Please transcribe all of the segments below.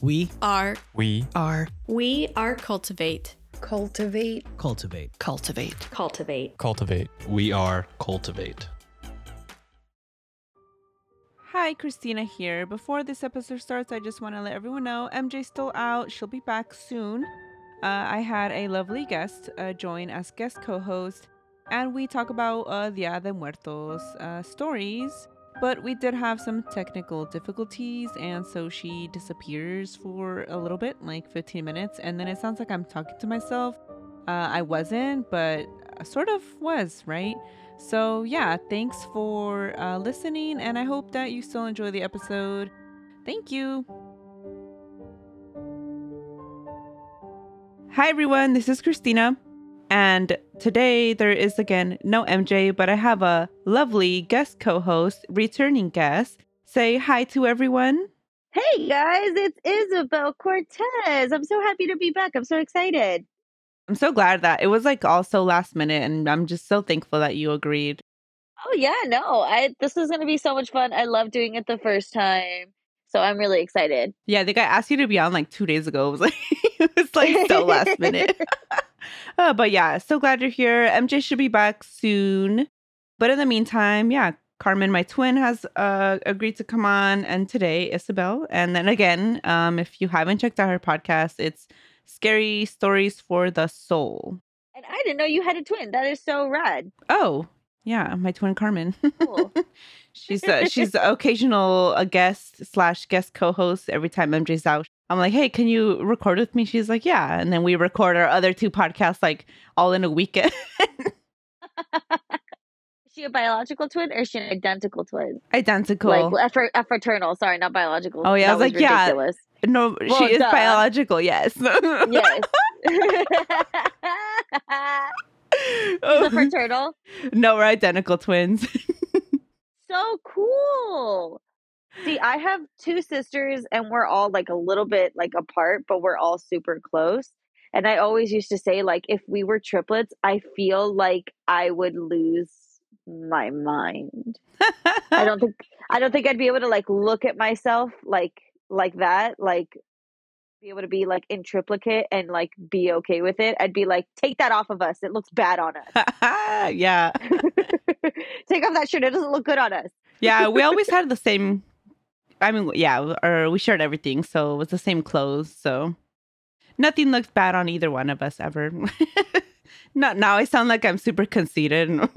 We are We are we are cultivate Cultivate. cultivate. Cultivate. cultivate cultivate. We are Cultivate. Hi, Christina here. Before this episode starts, I just want to let everyone know MJ's still out. She'll be back soon. Uh, I had a lovely guest uh, join as guest co host, and we talk about uh, Dia de Muertos uh, stories. But we did have some technical difficulties, and so she disappears for a little bit, like 15 minutes, and then it sounds like I'm talking to myself. Uh, I wasn't, but I sort of was, right? So, yeah, thanks for uh, listening, and I hope that you still enjoy the episode. Thank you. Hi, everyone, this is Christina, and today there is again no MJ, but I have a lovely guest co host, returning guest. Say hi to everyone. Hey guys, it's Isabel Cortez. I'm so happy to be back. I'm so excited. I'm so glad that it was like also last minute, and I'm just so thankful that you agreed. Oh yeah, no, I this is gonna be so much fun. I love doing it the first time, so I'm really excited. Yeah, I think I asked you to be on like two days ago. It was like it was like so last minute. uh, but yeah, so glad you're here. MJ should be back soon. But in the meantime, yeah, Carmen, my twin, has uh, agreed to come on, and today Isabel. And then again, um, if you haven't checked out her podcast, it's Scary Stories for the Soul. And I didn't know you had a twin. That is so rad. Oh, yeah, my twin Carmen. Cool. she's uh, she's the occasional a guest slash guest co-host every time MJ's out. I'm like, hey, can you record with me? She's like, yeah, and then we record our other two podcasts like all in a weekend. Is she a biological twin or is she an identical twin? Identical. Like a, fr- a fraternal. Sorry, not biological. Oh, yeah, I That was like, yeah. ridiculous. no, Well, she is duh. biological. Yes. Yes. She's a fraternal. no, we're identical twins. So cool. See, I have two sisters and we're all like a little bit like apart, but we're all super close. And I always used to say like if we were triplets, I feel like I would lose my mind. I don't think I don't think I'd be able to like look at myself like like that, like be able to be like in triplicate and like be okay with it. I'd be like, take that off of us. It looks bad on us. yeah. take off that shirt. It doesn't look good on us. Yeah, we always had the same. I mean, yeah, or we shared everything, so it was the same clothes. So nothing looked bad on either one of us ever. Not now. I sound like I'm super conceited.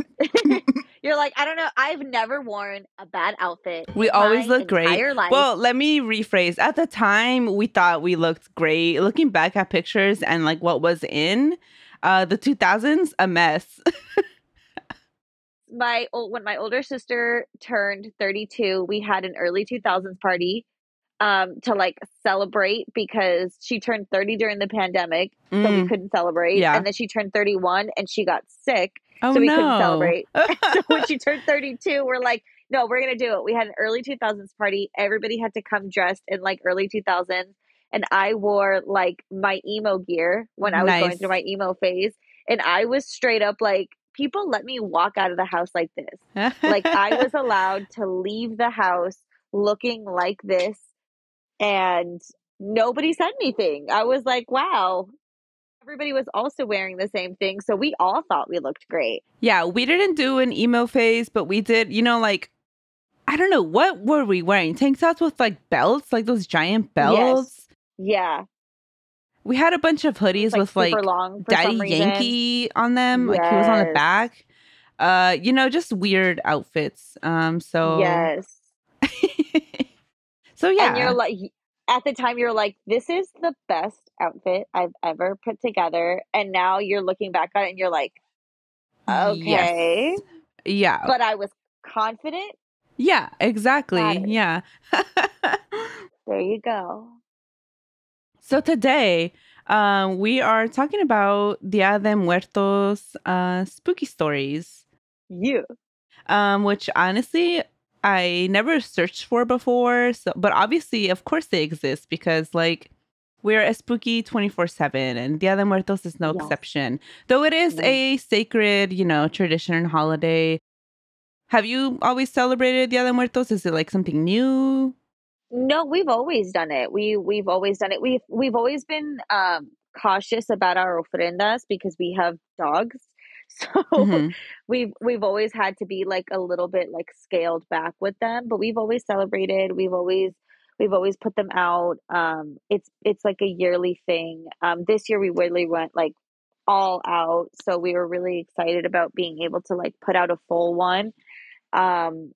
You're like, I don't know. I've never worn a bad outfit. We always look great. Life. Well, let me rephrase. At the time, we thought we looked great. Looking back at pictures and like what was in uh the 2000s, a mess. my ol- when my older sister turned 32, we had an early 2000s party um to like celebrate because she turned 30 during the pandemic, so we Mm. couldn't celebrate. Yeah. And then she turned 31 and she got sick. Oh so we no! couldn't celebrate. so when she turned 32, we're like, no, we're gonna do it. We had an early 2000s party. Everybody had to come dressed in like early 2000s, and I wore like my emo gear when I was going through my emo phase, and I was straight up like, people let me walk out of the house like this. Like I was allowed to leave the house looking like this, and nobody said anything. I was like, wow. Everybody was also wearing the same thing, so we all thought we looked great. Yeah, we didn't do an emo phase, but we did, you know, like I don't know, what were we wearing? Tank tops with like belts, like those giant belts. Yeah, We had a bunch of hoodies like with like long Daddy. Yankee on them. Like he was on the back. Uh, you know, just weird outfits. Um, so Yes, so yeah. and you're like, at the time, you're like, this is the best outfit I've ever put together, and now you're looking back on it, and you're like, okay, Yes. Yeah. but I was confident. yeah, exactly. Yeah. There you go. So today, um, we are talking about Dia de Muertos uh, spooky stories, You. um, which honestly I never searched for before. So, but obviously, of course, they exist because like we're a spooky twenty four seven, and Dia de Muertos is no Yes. exception. Though it is Yes. a sacred, you know, tradition and holiday. Have you always celebrated Dia de Muertos? Is it like something new? No, we've always done it. We we've always done it. We've we've always been um cautious about our ofrendas because we have dogs. So Mhm. we've we've always had to be like a little bit like scaled back with them, but we've always celebrated. We've always we've always put them out. Um it's it's like a yearly thing. Um this year we really went like all out, so we were really excited about being able to like put out a full one. Um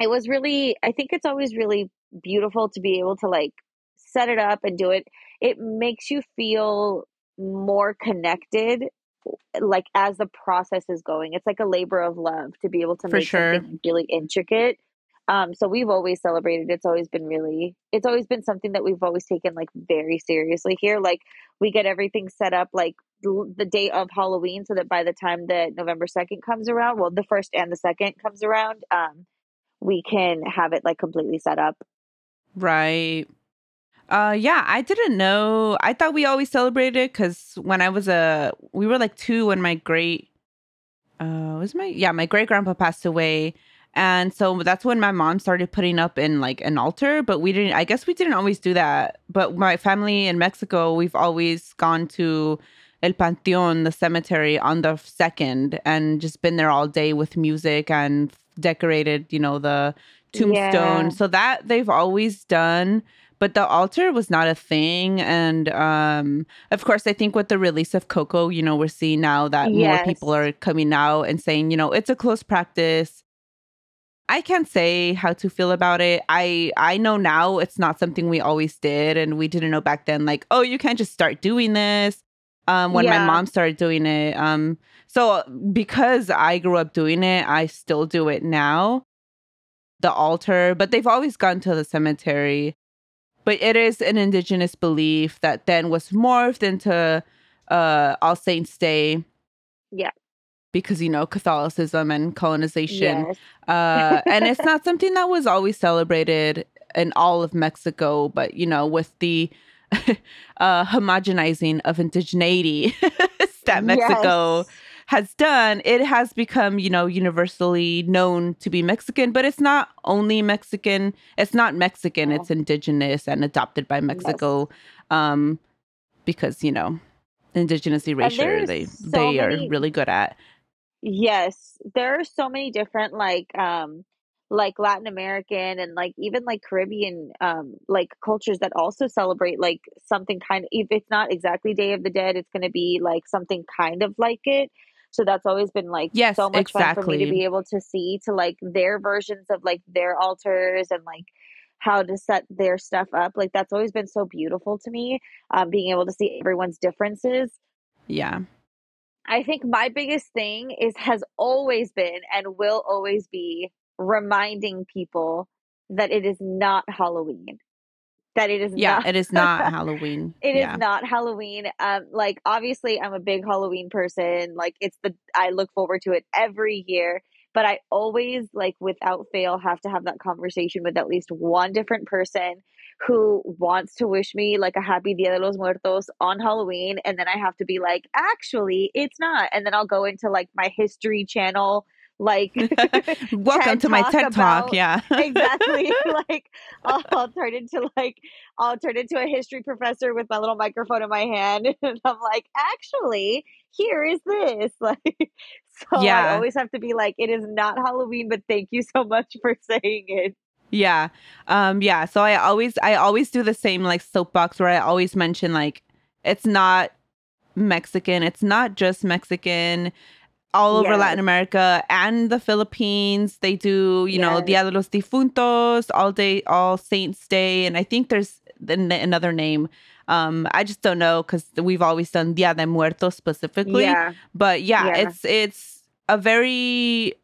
it was really I think it's always really beautiful to be able to like set it up and do it. It makes you feel more connected like as the process is going. It's like a labor of love to be able to For make sure. something really intricate. Um, so we've always celebrated. It's always been really, it's always been something that we've always taken like very seriously here. Like we get everything set up like the, the day of Halloween, so that by the time that November second comes around, well, the first and the second comes around, um, we can have it like completely set up. Right. Uh yeah, I didn't know. I thought we always celebrated cuz when I was a we were like 2 when my great uh was my yeah, my great grandpa passed away. And so that's when my mom started putting up in like an altar, but we didn't I guess we didn't always do that. But my family in Mexico, we've always gone to El Panteon, the cemetery on the second and just been there all day with music and decorated, you know, the tombstone. Yeah. So that they've always done but the altar was not a thing and um of course i think with the release of coco you know we're seeing now that more people are coming out and saying you know it's a close practice. I can't say how to feel about it. I i know now it's not something we always did and we didn't know back then like oh you can't just start doing this um when my mom started doing it um so because i grew up doing it i still do it now the altar but they've always gone to the cemetery but it is an indigenous belief that then was morphed into uh all saints day Yeah. because you know catholicism and colonization Yes. uh and it's not something that was always celebrated in all of mexico but you know with the uh homogenizing of indigeneity that mexico Yes. Has done, it has become, you know, universally known to be Mexican, but it's not only Mexican. It's not Mexican, it's indigenous and adopted by Mexico. Um, because, you know, indigenous erasure they so they are many- really good at. Yes, there are so many different like um like Latin American and like even like Caribbean um like cultures that also celebrate like something kind of if it's not exactly Day of the Dead, it's going to be like something kind of like it. So that's always been like Yes, so much fun for me to be able to see to like their versions of like their altars and like how to set their stuff up. Like that's always been so beautiful to me. Um being able to see everyone's differences. Yeah. I think my biggest thing is has always been and will always be reminding people that it is not Halloween. That it is Yeah, not it is not Halloween. It is yeah. not Halloween. Um like obviously I'm a big Halloween person. Like it's the I look forward to it every year, but I always like without fail have to have that conversation with at least one different person who wants to wish me like a happy Dia de los Muertos on Halloween and then I have to be like actually it's not and then I'll go into like my history channel like Welcome to my TED Talk. Yeah. exactly like I'll, I'll turn into like I'll turn into a history professor with my little microphone in my hand and I'm like actually here is this like so Yeah. I always have to be like it is not Halloween but thank you so much for saying it Yeah. Um yeah, so I always I always do the same like soapbox where I always mention like it's not Mexican, it's not just Mexican. All over Yes. Latin America and the Philippines, they do, you know, Dia de los Difuntos, all day, all Saints Day, and I think there's another name. Um, I just don't know because we've always done Dia de Muertos specifically. Yeah. But yeah, Yeah. it's it's a very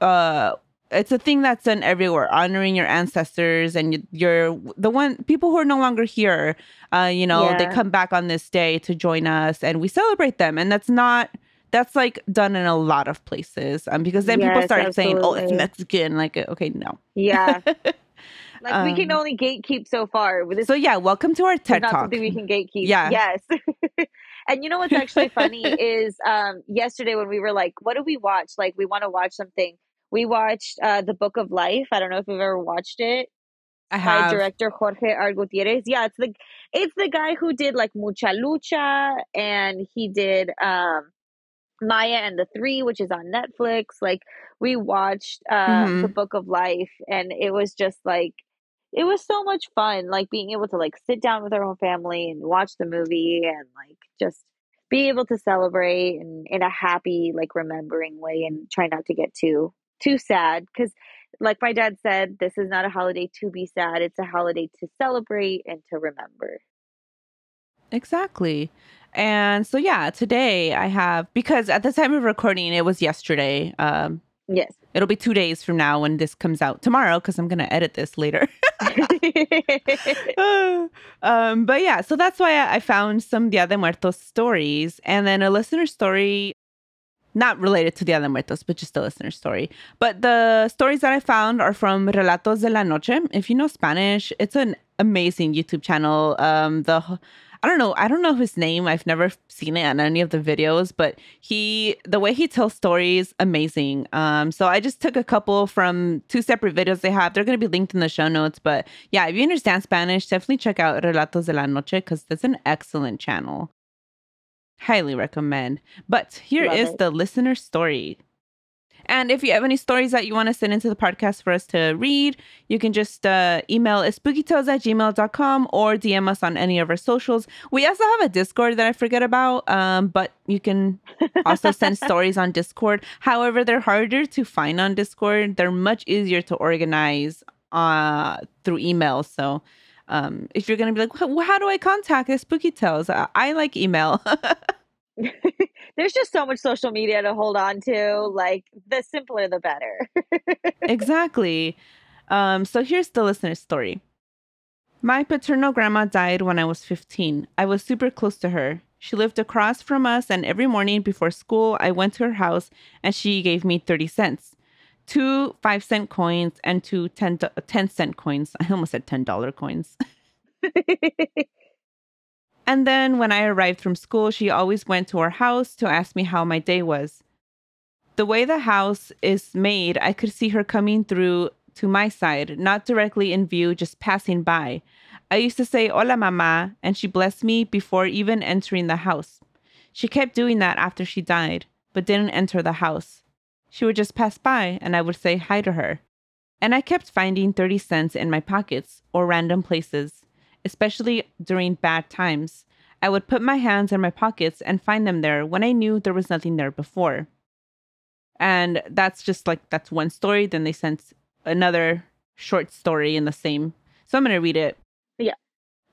uh it's a thing that's done everywhere honoring your ancestors and your the one people who are no longer here uh you know they come back on this day to join us and we celebrate them. And that's not that's like done in a lot of places um because then people Yes, start saying oh it's mexican like okay no yeah like we can Um, only gatekeep so far this so yeah welcome to our ted not talk something we can gatekeep. Yeah. Yes. and you know what's actually funny is um yesterday when we were like, what do we watch? Like we want to watch something. We watched uh The Book of Life. I don't know if you've ever watched it. I by have. director Jorge R. Gutierrez. Yeah, it's the it's the guy who did like Mucha Lucha and he did um Maya and the Three, which is on Netflix. Like we watched uh Mhm. the Book of Life and it was just like it was so much fun, like being able to like sit down with our whole family and watch the movie and like just be able to celebrate and in a happy, like remembering way and try not to get too too sad because like my dad said, this is not a holiday to be sad. It's a holiday to celebrate and to remember. Exactly. And so yeah, today I have because at the time of recording it was yesterday. Um Yes. it'll be 2 days from now when this comes out tomorrow cuz I'm going to edit this later. um but yeah, so that's why I I found some Dia de Muertos stories and then a listener story not related to Dia de Muertos, but just a listener story. But the stories that I found are from Relatos de la Noche. If you know Spanish, it's an amazing YouTube channel. Um, the I don't know, I don't know his name. I've never seen it on any of the videos, but he the way he tells stories, amazing. Um, so I just took a couple from two separate videos they have. They're gonna be linked in the show notes. But yeah, if you understand Spanish, definitely check out Relatos de la Noche because that's an excellent channel. Highly recommend. But here Love is it. the listener story. And if you have any stories that you want to send into the podcast for us to read, you can just uh, email spookytales at gmail.com or DM us on any of our socials. We also have a Discord that I forget about, um, but you can also send stories on Discord. However, they're harder to find on Discord. They're much easier to organize uh, through email. So um, if you're going to be like, "Well, how do I contact the Spooky Tales? I, I like email. There's just so much social media to hold on to. Like the simpler the better. exactly. Um, so here's the listener's story. My paternal grandma died when I was 15. I was super close to her. She lived across from us, and every morning before school, I went to her house and she gave me 30 cents. Two five cent coins and two 10, do- 10 cent coins. I almost said $10 coins. And then when I arrived from school, she always went to our house to ask me how my day was. The way the house is made, I could see her coming through to my side, not directly in view, just passing by. I used to say, Hola, mama, and she blessed me before even entering the house. She kept doing that after she died, but didn't enter the house. She would just pass by, and I would say hi to her. And I kept finding 30 cents in my pockets or random places, especially during bad times. I would put my hands in my pockets and find them there when I knew there was nothing there before. And that's just like, that's one story. Then they sent another short story in the same. So I'm going to read it. Yeah.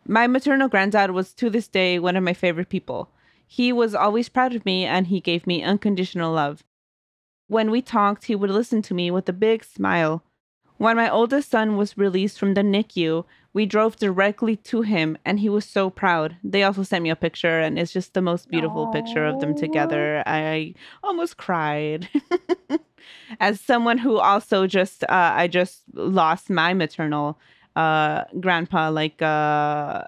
My maternal granddad was to this day one of my favorite people. He was always proud of me and he gave me unconditional love. When we talked, he would listen to me with a big smile. When my oldest son was released from the NICU, we drove directly to him and he was so proud. They also sent me a picture and it's just the most beautiful picture of them together. I almost cried. As someone who also just uh, I just lost my maternal uh grandpa like uh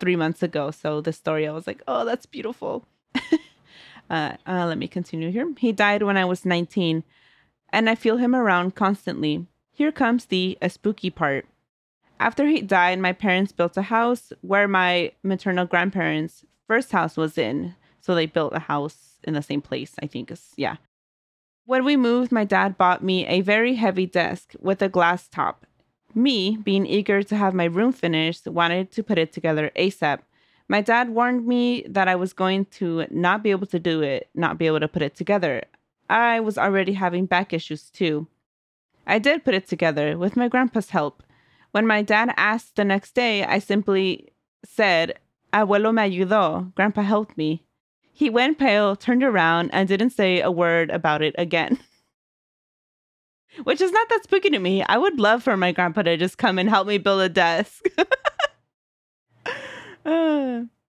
3 months ago. So the story I was like, "Oh, that's beautiful." uh, uh let me continue here. He died when I was 19 and I feel him around constantly. Here comes the uh, spooky part. After he died, my parents built a house where my maternal grandparents' first house was in. So they built a house in the same place, I think. Yeah. When we moved, my dad bought me a very heavy desk with a glass top. Me, being eager to have my room finished, wanted to put it together ASAP. My dad warned me that I was going to not be able to do it, not be able to put it together. I was already having back issues too. I did put it together with my grandpa's help. When my dad asked the next day, I simply said, Abuelo me ayudó. Grandpa helped me. He went pale, turned around, and didn't say a word about it again. Which is not that spooky to me. I would love for my grandpa to just come and help me build a desk. Uh,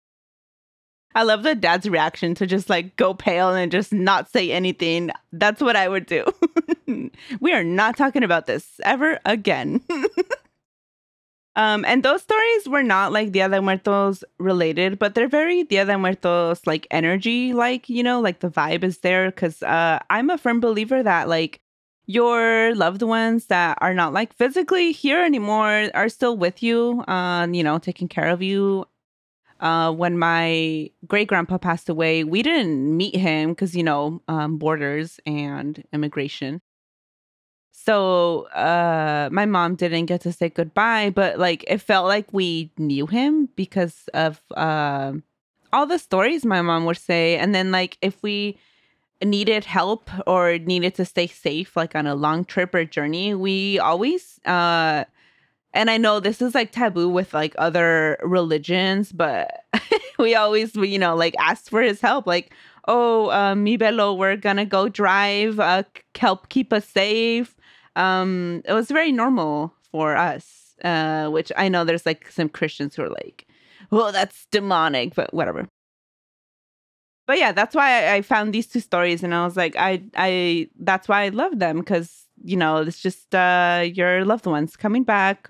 I love the dad's reaction to just like go pale and just not say anything. That's what I would do. we are not talking about this ever again. um, and those stories were not like Dia de Muertos related, but they're very Dia de Muertos like energy, like, you know, like the vibe is there. Cause uh, I'm a firm believer that like your loved ones that are not like physically here anymore are still with you, uh, you know, taking care of you. Uh, when my great grandpa passed away, we didn't meet him because, you know, um, borders and immigration. So uh, my mom didn't get to say goodbye, but like it felt like we knew him because of uh, all the stories my mom would say. And then, like, if we needed help or needed to stay safe like on a long trip or journey we always uh and i know this is like taboo with like other religions but we always you know like ask for his help like oh uh, mi bello we're gonna go drive uh help keep us safe. Um it was very normal for us uh which i know there's like some christians who are like oh that's demonic but whatever. But yeah, that's why I, I found these two stories, and I was like, I, I, that's why I love them because you know it's just uh, your loved ones coming back,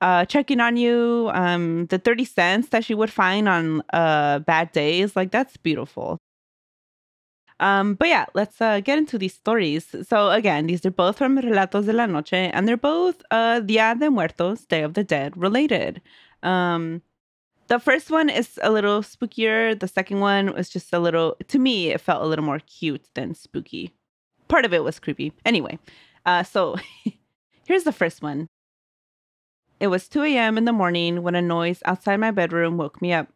uh, checking on you. Um, the thirty cents that she would find on uh bad days, like that's beautiful. Um, but yeah, let's uh, get into these stories. So again, these are both from Relatos de la Noche, and they're both uh, Dia de Muertos, Day of the Dead related. Um, the first one is a little spookier. The second one was just a little, to me, it felt a little more cute than spooky. Part of it was creepy. Anyway, uh, so here's the first one. It was 2 a.m. in the morning when a noise outside my bedroom woke me up.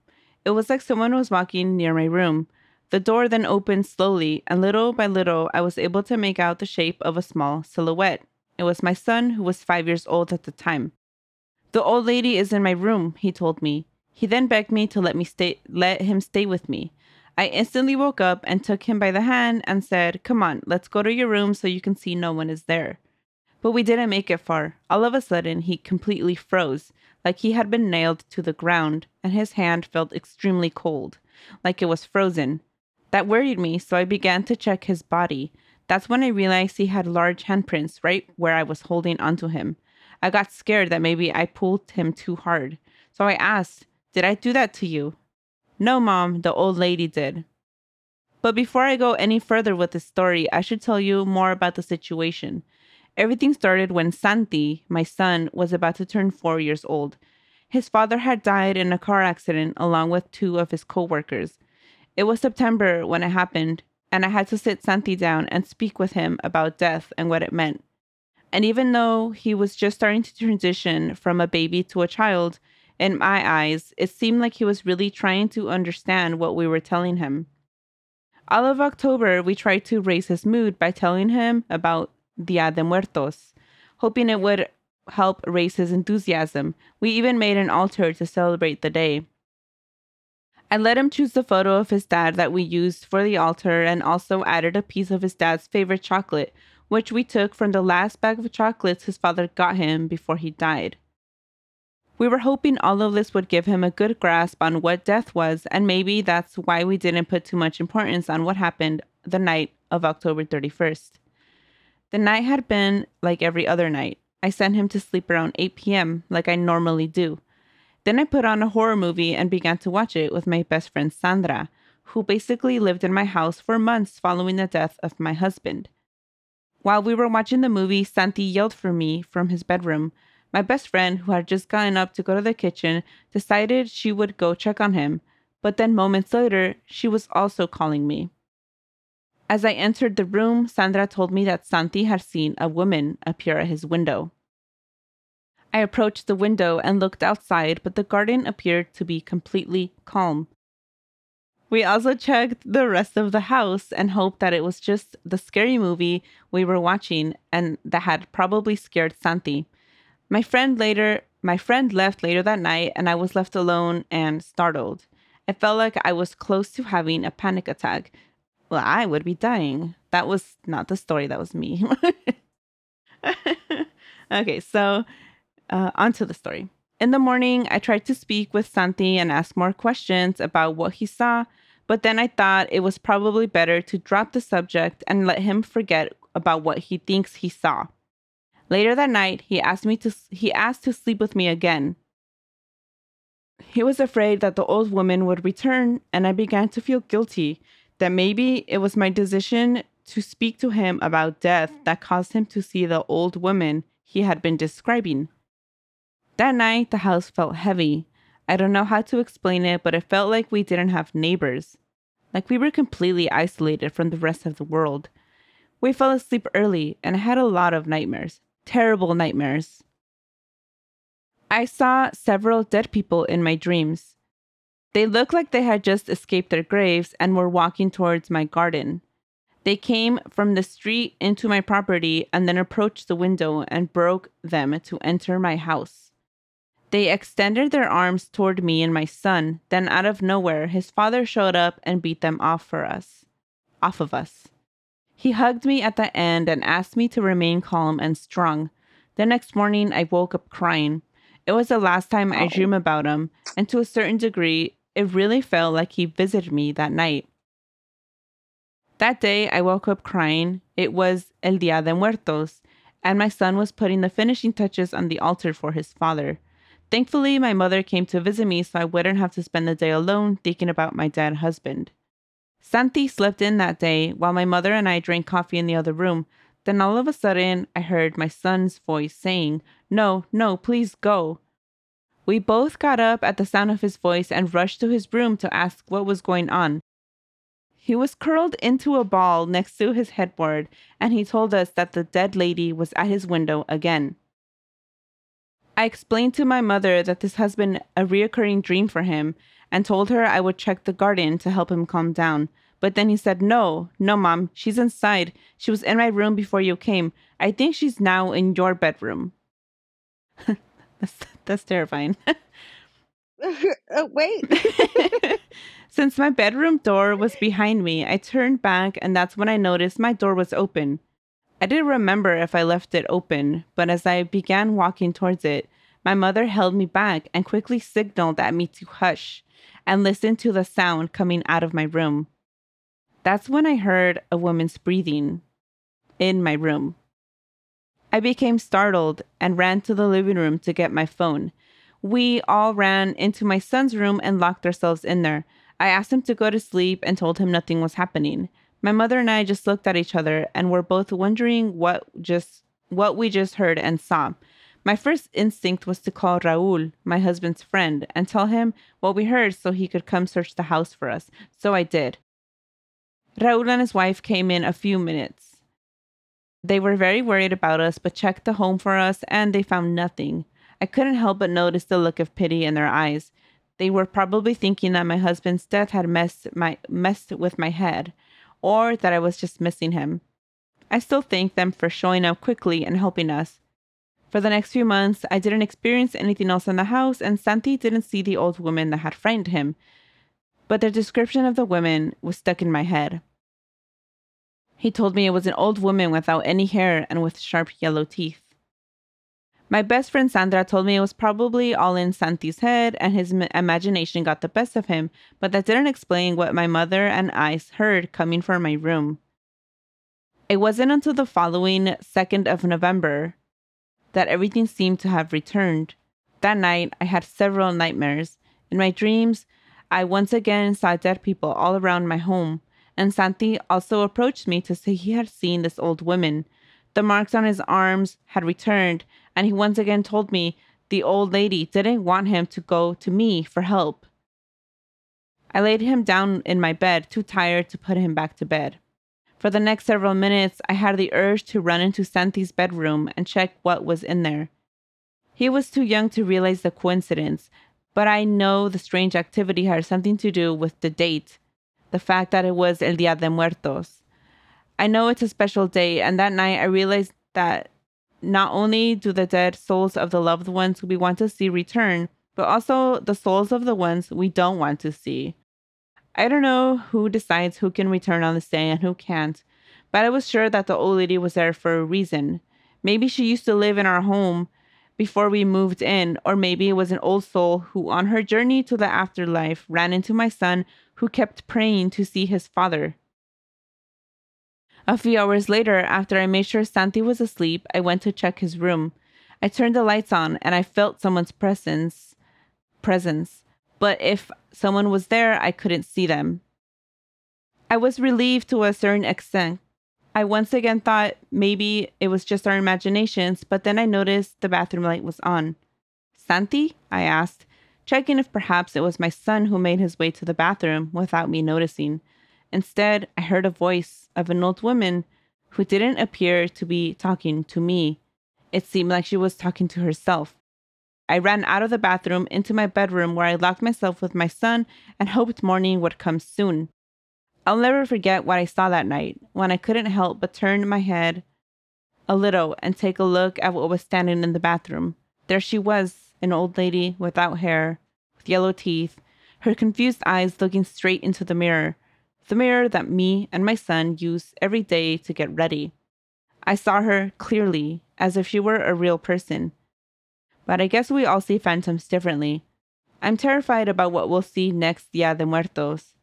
It was like someone was walking near my room. The door then opened slowly, and little by little, I was able to make out the shape of a small silhouette. It was my son, who was five years old at the time. The old lady is in my room, he told me. He then begged me to let me stay let him stay with me. I instantly woke up and took him by the hand and said, Come on, let's go to your room so you can see no one is there. But we didn't make it far. All of a sudden, he completely froze, like he had been nailed to the ground, and his hand felt extremely cold, like it was frozen. That worried me, so I began to check his body. That's when I realized he had large handprints right where I was holding onto him. I got scared that maybe I pulled him too hard. So I asked, did I do that to you? No, Mom, the old lady did. But before I go any further with the story, I should tell you more about the situation. Everything started when Santi, my son, was about to turn four years old. His father had died in a car accident along with two of his co-workers. It was September when it happened, and I had to sit Santi down and speak with him about death and what it meant. And even though he was just starting to transition from a baby to a child, in my eyes, it seemed like he was really trying to understand what we were telling him. All of October, we tried to raise his mood by telling him about Dia de Muertos, hoping it would help raise his enthusiasm. We even made an altar to celebrate the day. I let him choose the photo of his dad that we used for the altar and also added a piece of his dad's favorite chocolate, which we took from the last bag of chocolates his father got him before he died. We were hoping all of this would give him a good grasp on what death was, and maybe that's why we didn't put too much importance on what happened the night of October 31st. The night had been like every other night. I sent him to sleep around 8 p.m., like I normally do. Then I put on a horror movie and began to watch it with my best friend Sandra, who basically lived in my house for months following the death of my husband. While we were watching the movie, Santi yelled for me from his bedroom, my best friend, who had just gotten up to go to the kitchen, decided she would go check on him, but then moments later, she was also calling me. As I entered the room, Sandra told me that Santi had seen a woman appear at his window. I approached the window and looked outside, but the garden appeared to be completely calm. We also checked the rest of the house and hoped that it was just the scary movie we were watching and that had probably scared Santi. My friend later, my friend left later that night and I was left alone and startled. I felt like I was close to having a panic attack. Well, I would be dying. That was not the story, that was me. okay, so uh, on to the story. In the morning, I tried to speak with Santi and ask more questions about what he saw, but then I thought it was probably better to drop the subject and let him forget about what he thinks he saw. Later that night, he asked me to he asked to sleep with me again. He was afraid that the old woman would return, and I began to feel guilty that maybe it was my decision to speak to him about death that caused him to see the old woman he had been describing. That night, the house felt heavy. I don't know how to explain it, but it felt like we didn't have neighbors, like we were completely isolated from the rest of the world. We fell asleep early, and I had a lot of nightmares terrible nightmares. I saw several dead people in my dreams. They looked like they had just escaped their graves and were walking towards my garden. They came from the street into my property and then approached the window and broke them to enter my house. They extended their arms toward me and my son. Then, out of nowhere, his father showed up and beat them off for us, off of us. He hugged me at the end and asked me to remain calm and strong. The next morning, I woke up crying. It was the last time I dreamed about him, and to a certain degree, it really felt like he visited me that night. That day, I woke up crying. It was El Dia de Muertos, and my son was putting the finishing touches on the altar for his father. Thankfully, my mother came to visit me so I wouldn't have to spend the day alone thinking about my dead husband. Santi slept in that day while my mother and I drank coffee in the other room. Then all of a sudden, I heard my son's voice saying, No, no, please go. We both got up at the sound of his voice and rushed to his room to ask what was going on. He was curled into a ball next to his headboard, and he told us that the dead lady was at his window again. I explained to my mother that this has been a reoccurring dream for him and told her I would check the garden to help him calm down. But then he said, No, no, mom, she's inside. She was in my room before you came. I think she's now in your bedroom. that's, terrifying. uh, wait. Since my bedroom door was behind me, I turned back and that's when I noticed my door was open. I didn't remember if I left it open, but as I began walking towards it, my mother held me back and quickly signaled at me to hush and listen to the sound coming out of my room. That's when I heard a woman's breathing in my room. I became startled and ran to the living room to get my phone. We all ran into my son's room and locked ourselves in there. I asked him to go to sleep and told him nothing was happening. My mother and I just looked at each other and were both wondering what just what we just heard and saw. My first instinct was to call Raul, my husband's friend, and tell him what we heard so he could come search the house for us. So I did. Raul and his wife came in a few minutes. They were very worried about us, but checked the home for us and they found nothing. I couldn't help but notice the look of pity in their eyes. They were probably thinking that my husband's death had messed my messed with my head, or that I was just missing him. I still thank them for showing up quickly and helping us. For the next few months, I didn't experience anything else in the house, and Santi didn't see the old woman that had frightened him. But the description of the woman was stuck in my head. He told me it was an old woman without any hair and with sharp yellow teeth. My best friend Sandra told me it was probably all in Santi's head and his m- imagination got the best of him, but that didn't explain what my mother and I heard coming from my room. It wasn't until the following 2nd of November that everything seemed to have returned. That night, I had several nightmares. In my dreams, I once again saw dead people all around my home, and Santi also approached me to say he had seen this old woman. The marks on his arms had returned, and he once again told me the old lady didn't want him to go to me for help. I laid him down in my bed, too tired to put him back to bed. For the next several minutes, I had the urge to run into Santi's bedroom and check what was in there. He was too young to realize the coincidence, but I know the strange activity had something to do with the date, the fact that it was El Dia de Muertos. I know it's a special day, and that night I realized that not only do the dead souls of the loved ones we want to see return, but also the souls of the ones we don't want to see. I don't know who decides who can return on this day and who can't, but I was sure that the old lady was there for a reason. Maybe she used to live in our home before we moved in, or maybe it was an old soul who, on her journey to the afterlife, ran into my son who kept praying to see his father. A few hours later, after I made sure Santi was asleep, I went to check his room. I turned the lights on and I felt someone's presence. Presence. But if someone was there, I couldn't see them. I was relieved to a certain extent I once again thought maybe it was just our imaginations, but then I noticed the bathroom light was on. Santi? I asked, checking if perhaps it was my son who made his way to the bathroom without me noticing. Instead, I heard a voice of an old woman who didn't appear to be talking to me. It seemed like she was talking to herself. I ran out of the bathroom into my bedroom where I locked myself with my son and hoped morning would come soon. I'll never forget what I saw that night when I couldn't help but turn my head a little and take a look at what was standing in the bathroom. There she was, an old lady without hair, with yellow teeth, her confused eyes looking straight into the mirror, the mirror that me and my son use every day to get ready. I saw her clearly, as if she were a real person. But I guess we all see phantoms differently. I'm terrified about what we'll see next Dia de Muertos.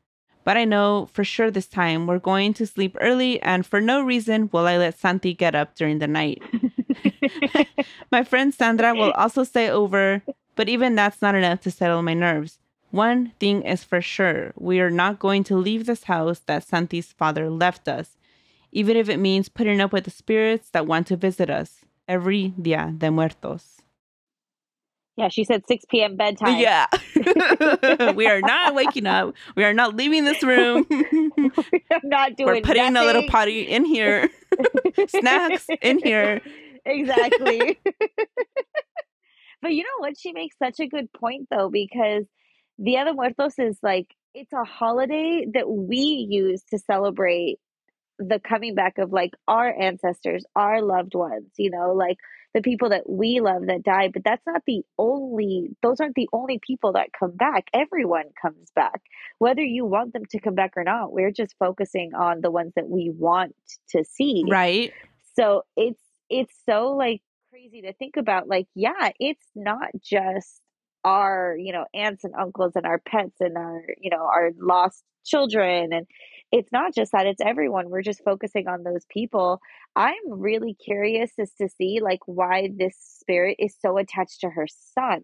But I know for sure this time we're going to sleep early, and for no reason will I let Santi get up during the night. my friend Sandra will also stay over, but even that's not enough to settle my nerves. One thing is for sure we are not going to leave this house that Santi's father left us, even if it means putting up with the spirits that want to visit us every Dia de Muertos. Yeah, she said 6 p.m. bedtime. Yeah. we are not waking up. We are not leaving this room. We're not doing We're putting a little nothing. potty in here. Snacks in here. Exactly. but you know what? She makes such a good point though, because Dia de Muertos is like it's a holiday that we use to celebrate the coming back of like our ancestors, our loved ones, you know, like the people that we love that died. But that's not the only, those aren't the only people that come back. Everyone comes back, whether you want them to come back or not. We're just focusing on the ones that we want to see. Right. So it's, it's so like crazy to think about. Like, yeah, it's not just our, you know, aunts and uncles and our pets and our, you know, our lost children and it's not just that it's everyone we're just focusing on those people i'm really curious as to see like why this spirit is so attached to her son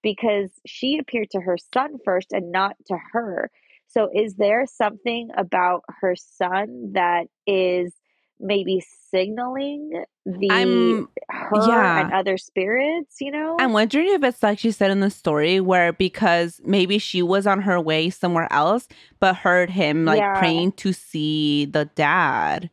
because she appeared to her son first and not to her so is there something about her son that is maybe signaling the I'm- her yeah. and other spirits you know I'm wondering if it's like she said in the story, where because maybe she was on her way somewhere else, but heard him like Yeah. praying to see the dad.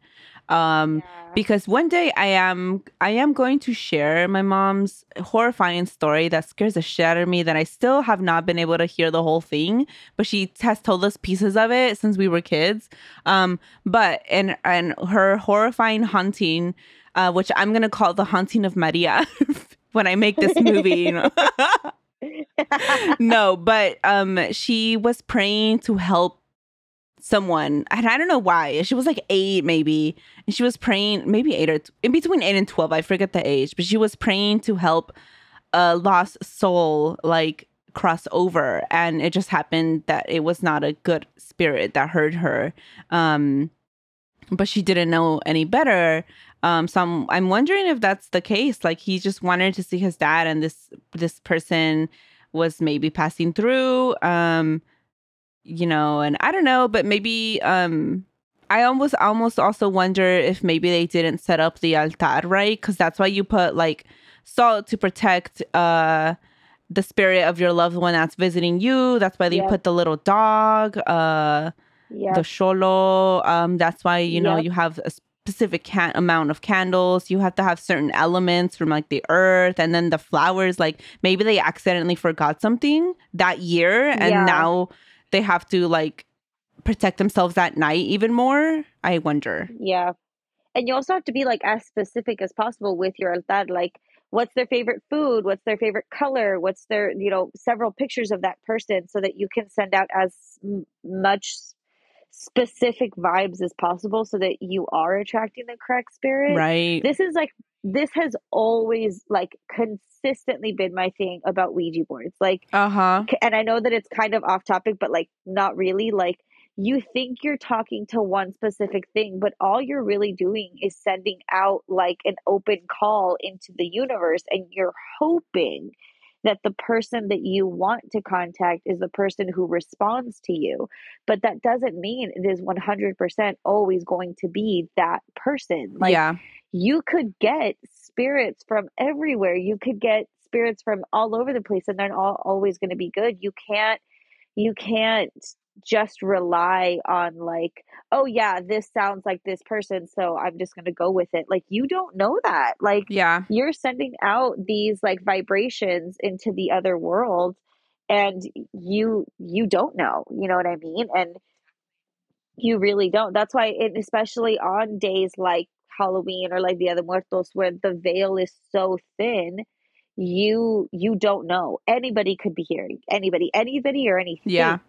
Um, Yeah. because one day I am I am going to share my mom's horrifying story that scares the shit out of me that I still have not been able to hear the whole thing, but she has told us pieces of it since we were kids. Um, but and and her horrifying haunting, uh, which I'm gonna call the haunting of Maria when I make this movie, you know. no, but um she was praying to help someone. And I don't know why. She was like 8 maybe. And she was praying maybe 8 or in between 8 and 12. I forget the age, but she was praying to help a lost soul like cross over and it just happened that it was not a good spirit that heard her. Um but she didn't know any better. Um, so I'm, I'm wondering if that's the case. Like he just wanted to see his dad, and this this person was maybe passing through. Um, you know, and I don't know, but maybe um, I almost almost also wonder if maybe they didn't set up the altar right, because that's why you put like salt to protect uh the spirit of your loved one that's visiting you. That's why they Yep. put the little dog. Uh, yeah the xolo. Um, that's why you know Yep. you have a specific can- amount of candles. You have to have certain elements from like the earth, and then the flowers. Like maybe they accidentally forgot something that year, and Yeah. now they have to like protect themselves at night even more. I wonder. Yeah. And you also have to be like as specific as possible with your altar. Like, what's their favorite food? What's their favorite color? What's their, you know, several pictures of that person so that you can send out as m- much specific vibes as possible so that you are attracting the correct spirit. Right. This is like, this has always like consistently been my thing about Ouija boards. Like, Uh huh. And I know that it's kind of off topic, but like not really. Like you think you're talking to one specific thing, but all you're really doing is sending out like an open call into the universe, and you're hoping that the person that you want to contact is the person who responds to you. But that doesn't mean it is 100% always going to be that person. Like, yeah. you could get spirits from everywhere. You could get spirits from all over the place, and they're all always going to be good. You can't, you can't just rely on like oh yeah this sounds like this person so i'm just going to go with it. Like you don't know that. Like Yeah. you're sending out these like vibrations into the other world and you you don't know you know what i mean? And you really don't. That's why it especially on days like halloween or like the other muertos where the veil is so thin you you don't know. Anybody could be hearing anybody anybody or anything. Yeah.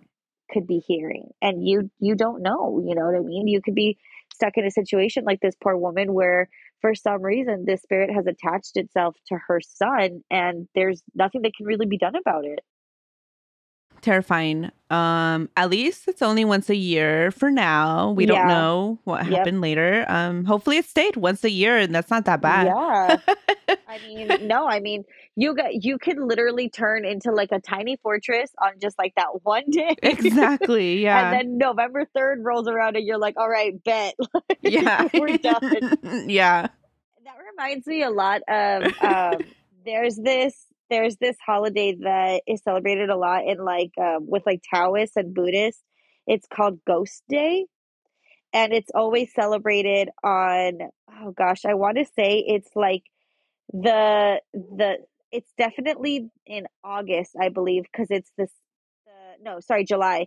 Could be hearing and you you don't know you know what i mean? You could be stuck in a situation like this poor woman where for some reason this spirit has attached itself to her son and there's nothing that can really be done about it Terrifying. Um, at least it's only once a year for now. We don't know what Yep. happened later. Um, hopefully it stayed once a year and that's not that bad. yeah i mean no i mean you got you can literally turn into like a tiny fortress on just like that one day exactly. Yeah. and then november 3rd rolls around and you're like all right bet yeah. we're done yeah. that reminds me a lot of um, there's this there's this holiday that is celebrated a lot in like um, with like Taoists and Buddhists. It's called Ghost Day, and it's always celebrated on oh gosh, I want to say it's like the the it's definitely in August, I believe, because it's this the no sorry July.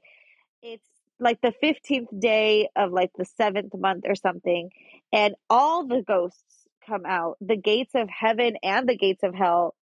It's like the fifteenth day of like the seventh month or something, and all the ghosts come out. The gates of heaven and the gates of hell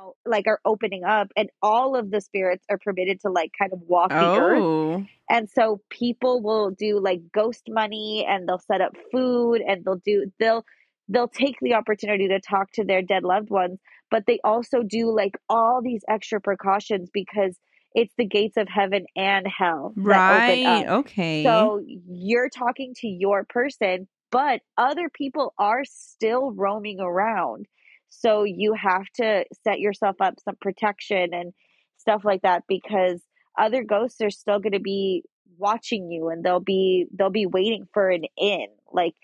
out, like are opening up, and all of the spirits are permitted to like kind of walk the earth. Oh. And so people will do like ghost money, and they'll set up food, and they'll do they'll they'll take the opportunity to talk to their dead loved ones, but they also do like all these extra precautions because it's the gates of heaven and hell Right. Okay. So you're talking to your person, but other people are still roaming around. So you have to set yourself up some protection and stuff like that because other ghosts are still going to be watching you and they'll be they'll be waiting for an in. Like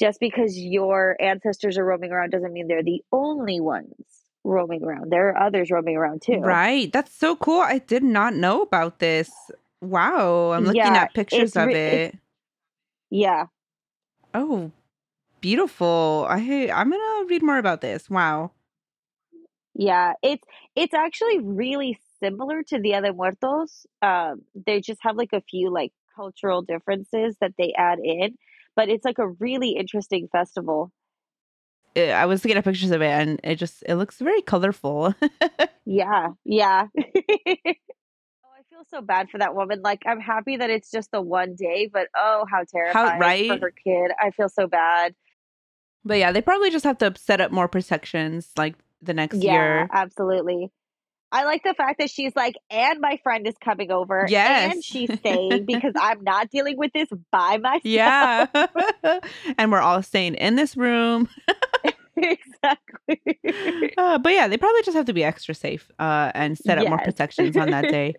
just because your ancestors are roaming around doesn't mean they're the only ones roaming around. There are others roaming around too. Right. That's so cool. I did not know about this. Wow. I'm looking Yeah, at pictures of re- it. Yeah. Oh, beautiful. I I'm gonna read more about this. Wow. Yeah, it's it's actually really similar to the other muertos. Um, they just have like a few like cultural differences that they add in, but it's like a really interesting festival. Uh, I was looking at pictures of it and it just it looks very colorful. Yeah, yeah. oh, I feel so bad for that woman. Like, I'm happy that it's just the one day, but oh, how terrifying right? for her kid. I feel so bad. But yeah, they probably just have to set up more protections like the next Yeah, year. absolutely. I like the fact that she's like, and my friend is coming over, Yes. and she's staying because I'm not dealing with this by myself. Yeah. and we're all staying in this room. exactly. Uh, but yeah, they probably just have to be extra safe uh, and set up more protections on that day.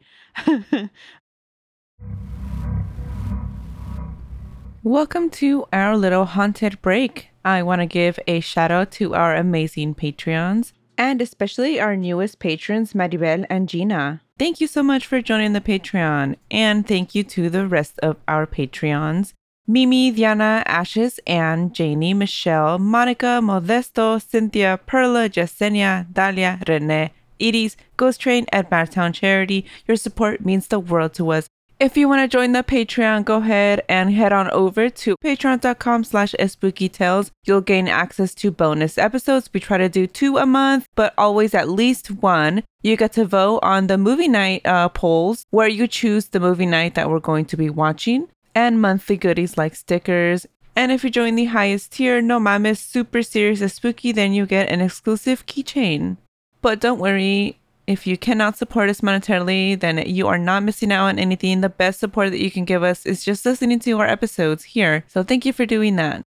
Welcome to our little haunted break. I want to give a shout out to our amazing Patreons and especially our newest patrons, Maribel and Gina. Thank you so much for joining the Patreon, and thank you to the rest of our Patreons. Mimi, Diana, Ashes, Anne, Janie, Michelle, Monica, Modesto, Cynthia, Perla, Jasenia, Dalia, Rene, Iris, Ghost Train, and Madtown Charity. Your support means the world to us. If you want to join the Patreon, go ahead and head on over to patreon.com slash spookytales. You'll gain access to bonus episodes. We try to do two a month, but always at least one. You get to vote on the movie night uh, polls where you choose the movie night that we're going to be watching and monthly goodies like stickers. And if you join the highest tier, no mames, super serious spooky, then you get an exclusive keychain. But don't worry, if you cannot support us monetarily, then you are not missing out on anything. The best support that you can give us is just listening to our episodes here. So thank you for doing that.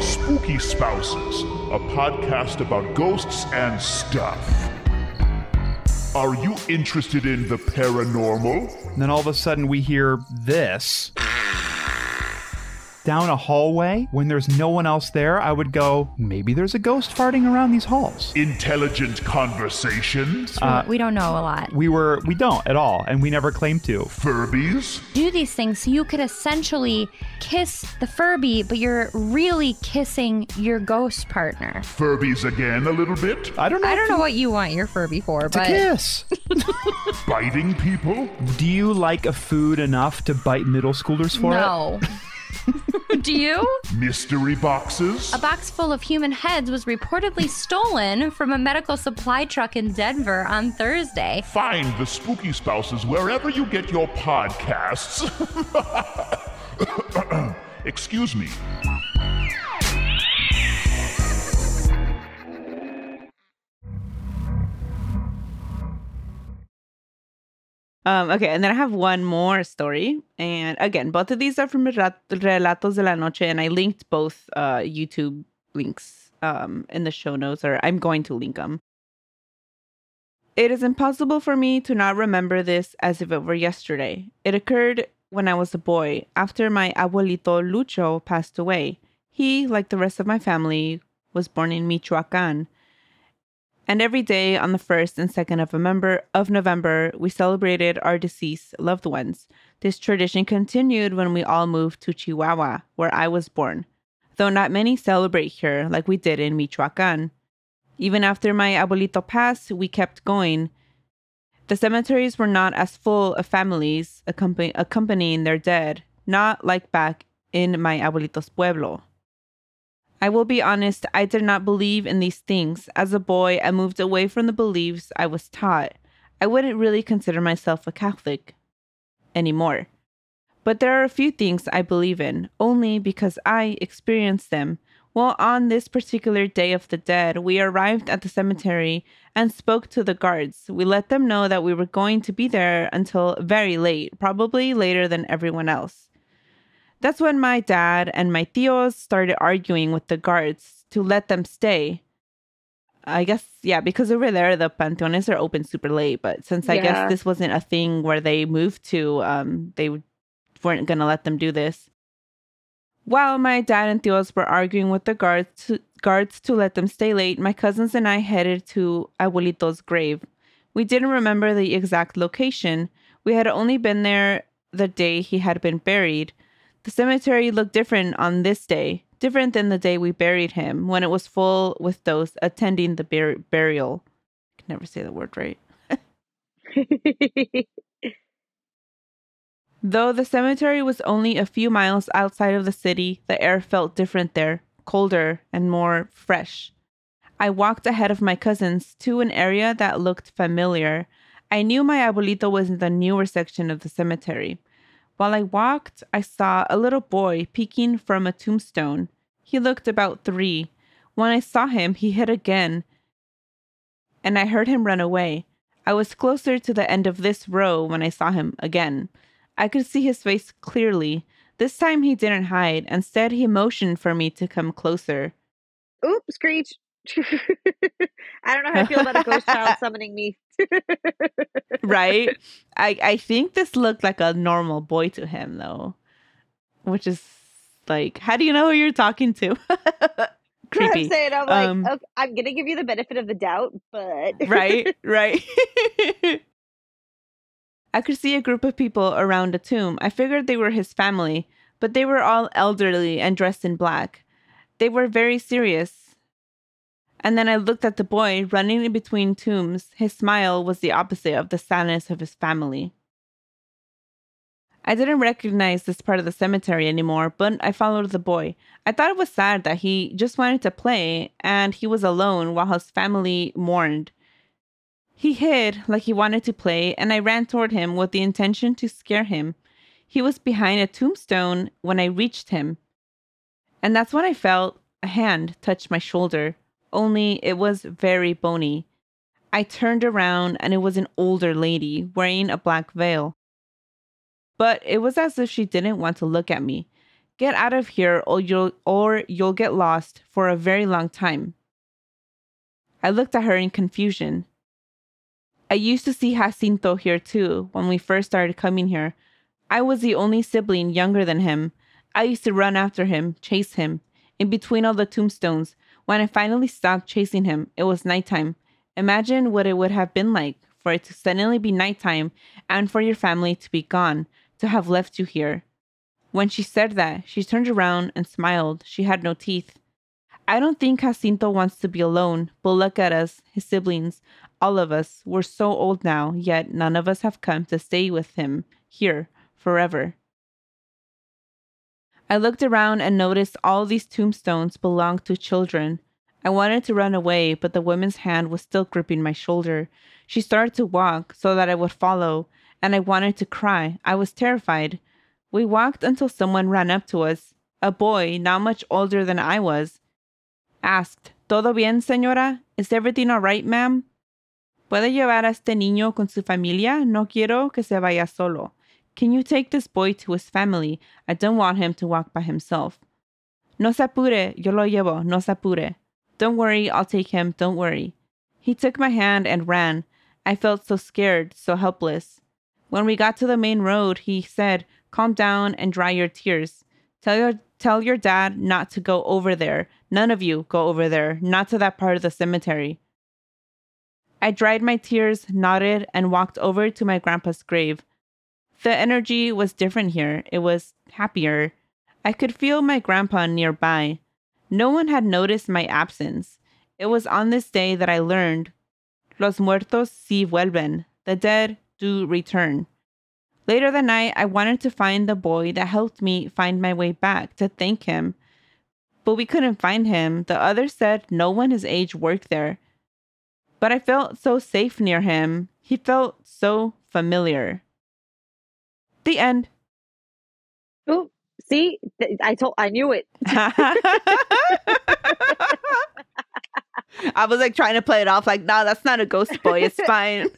Spooky Spouses, a podcast about ghosts and stuff. Are you interested in the paranormal? And then all of a sudden we hear this. Down a hallway, when there's no one else there, I would go, maybe there's a ghost farting around these halls. Intelligent conversations? Uh, we don't know a lot. We were, we don't at all, and we never claimed to. Furbies? Do these things so you could essentially kiss the Furby, but you're really kissing your ghost partner. Furbies again a little bit? I don't know. I don't know what you want your Furby for, It's a but kiss. Biting people? Do you like a food enough to bite middle schoolers for it? no. Do you? Mystery boxes? A box full of human heads was reportedly stolen from a medical supply truck in Denver on Thursday. Find the spooky spouses wherever you get your podcasts. Excuse me. Um, okay, and then I have one more story. And again, both of these are from Relat- Relatos de la Noche, and I linked both uh, YouTube links um, in the show notes, or I'm going to link them. It is impossible for me to not remember this as if it were yesterday. It occurred when I was a boy, after my abuelito Lucho passed away. He, like the rest of my family, was born in Michoacan. And every day on the 1st and 2nd of November, of November, we celebrated our deceased loved ones. This tradition continued when we all moved to Chihuahua, where I was born, though not many celebrate here like we did in Michoacan. Even after my abuelito passed, we kept going. The cemeteries were not as full of families accompany- accompanying their dead, not like back in my abuelito's pueblo. I will be honest, I did not believe in these things. As a boy, I moved away from the beliefs I was taught. I wouldn't really consider myself a Catholic anymore. But there are a few things I believe in, only because I experienced them. Well, on this particular day of the dead, we arrived at the cemetery and spoke to the guards. We let them know that we were going to be there until very late, probably later than everyone else. That's when my dad and my tios started arguing with the guards to let them stay. I guess, yeah, because over there, the panteones are open super late. But since I Yeah. guess this wasn't a thing where they moved to, um, they weren't going to let them do this. While my dad and tios were arguing with the guards to, guards to let them stay late, my cousins and I headed to Abuelito's grave. We didn't remember the exact location. We had only been there the day he had been buried. The cemetery looked different on this day, different than the day we buried him, when it was full with those attending the bur- burial. I can never say the word right. Though the cemetery was only a few miles outside of the city, the air felt different there, colder and more fresh. I walked ahead of my cousins to an area that looked familiar. I knew my abuelito was in the newer section of the cemetery. While I walked, I saw a little boy peeking from a tombstone. He looked about three. When I saw him, he hid again, and I heard him run away. I was closer to the end of this row when I saw him again. I could see his face clearly. This time he didn't hide. Instead, he motioned for me to come closer. Oop, screech. I don't know how I feel about a ghost child summoning me. right? I I think this looked like a normal boy to him though, which is like, how do you know who you're talking to? Creepy, I'm saying, I'm like, Um, okay, I'm gonna give you the benefit of the doubt, but right? Right. I could see a group of people around a tomb. I figured they were his family, but they were all elderly and dressed in black. They were very serious. And then I looked at the boy running in between tombs. His smile was the opposite of the sadness of his family. I didn't recognize this part of the cemetery anymore, but I followed the boy. I thought it was sad that he just wanted to play and he was alone while his family mourned. He hid like he wanted to play, and I ran toward him with the intention to scare him. He was behind a tombstone when I reached him. And that's when I felt a hand touch my shoulder, only it was very bony. I turned around and it was an older lady wearing a black veil. But it was as if she didn't want to look at me. Get out of here or you'll or you'll get lost for a very long time. I looked at her in confusion. I used to see Jacinto here too when we first started coming here. I was the only sibling younger than him. I used to run after him, chase him. In between all the tombstones, when I finally stopped chasing him, it was nighttime. Imagine what it would have been like for it to suddenly be nighttime and for your family to be gone, to have left you here. When she said that, she turned around and smiled. She had no teeth. I don't think Jacinto wants to be alone, but look at us, his siblings, all of us. We're so old now, yet none of us have come to stay with him here forever. I looked around and noticed all these tombstones belonged to children. I wanted to run away, but the woman's hand was still gripping my shoulder. She started to walk so that I would follow, and I wanted to cry. I was terrified. We walked until someone ran up to us. A boy, not much older than I was, asked, ¿Todo bien, señora? Is everything all right, ma'am? ¿Puede llevar a este niño con su familia? No quiero que se vaya solo. Can you take this boy to his family? I don't want him to walk by himself. No se apure, yo lo llevo, no se apure. Don't worry, I'll take him, don't worry. He took my hand and ran. I felt so scared, so helpless. When we got to the main road, he said, Calm down and dry your tears. Tell your tell your dad not to go over there. None of you go over there, not to that part of the cemetery. I dried my tears, nodded, and walked over to my grandpa's grave. The energy was different here. It was happier. I could feel my grandpa nearby. No one had noticed my absence. It was on this day that I learned Los muertos sí vuelven. The dead do return. Later that night, I wanted to find the boy that helped me find my way back to thank him. But we couldn't find him. The others said no one his age worked there. But I felt so safe near him. He felt so familiar. The end. Ooh, see, I told, I knew it. I was like trying to play it off like, no, that's not a ghost boy. It's fine.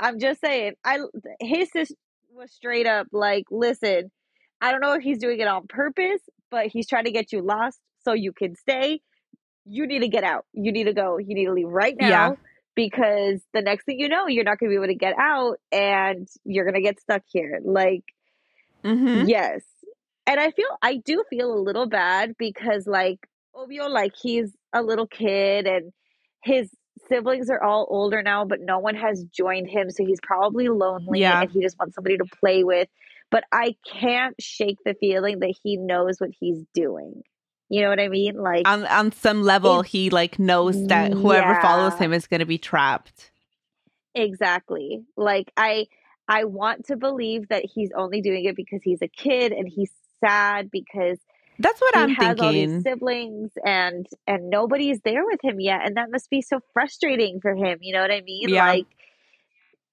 I'm just saying, I his sister was straight up like, listen, I don't know if he's doing it on purpose, but he's trying to get you lost so you can stay. You need to get out. You need to go. You need to leave right now. Yeah. Because the next thing you know, you're not going to be able to get out and you're going to get stuck here. Like, hmm Yes. And I feel I do feel a little bad because like Obio like he's a little kid and his siblings are all older now but no one has joined him so he's probably lonely Yeah. and he just wants somebody to play with. But I can't shake the feeling that he knows what he's doing. You know what I mean? Like On on some level, he like knows that whoever follows him is gonna be trapped. Exactly. Like I I want to believe that he's only doing it because he's a kid and he's sad because That's what he I'm has all these thinking. siblings and and nobody's there with him yet and that must be so frustrating for him, you know what I mean? Yeah. Like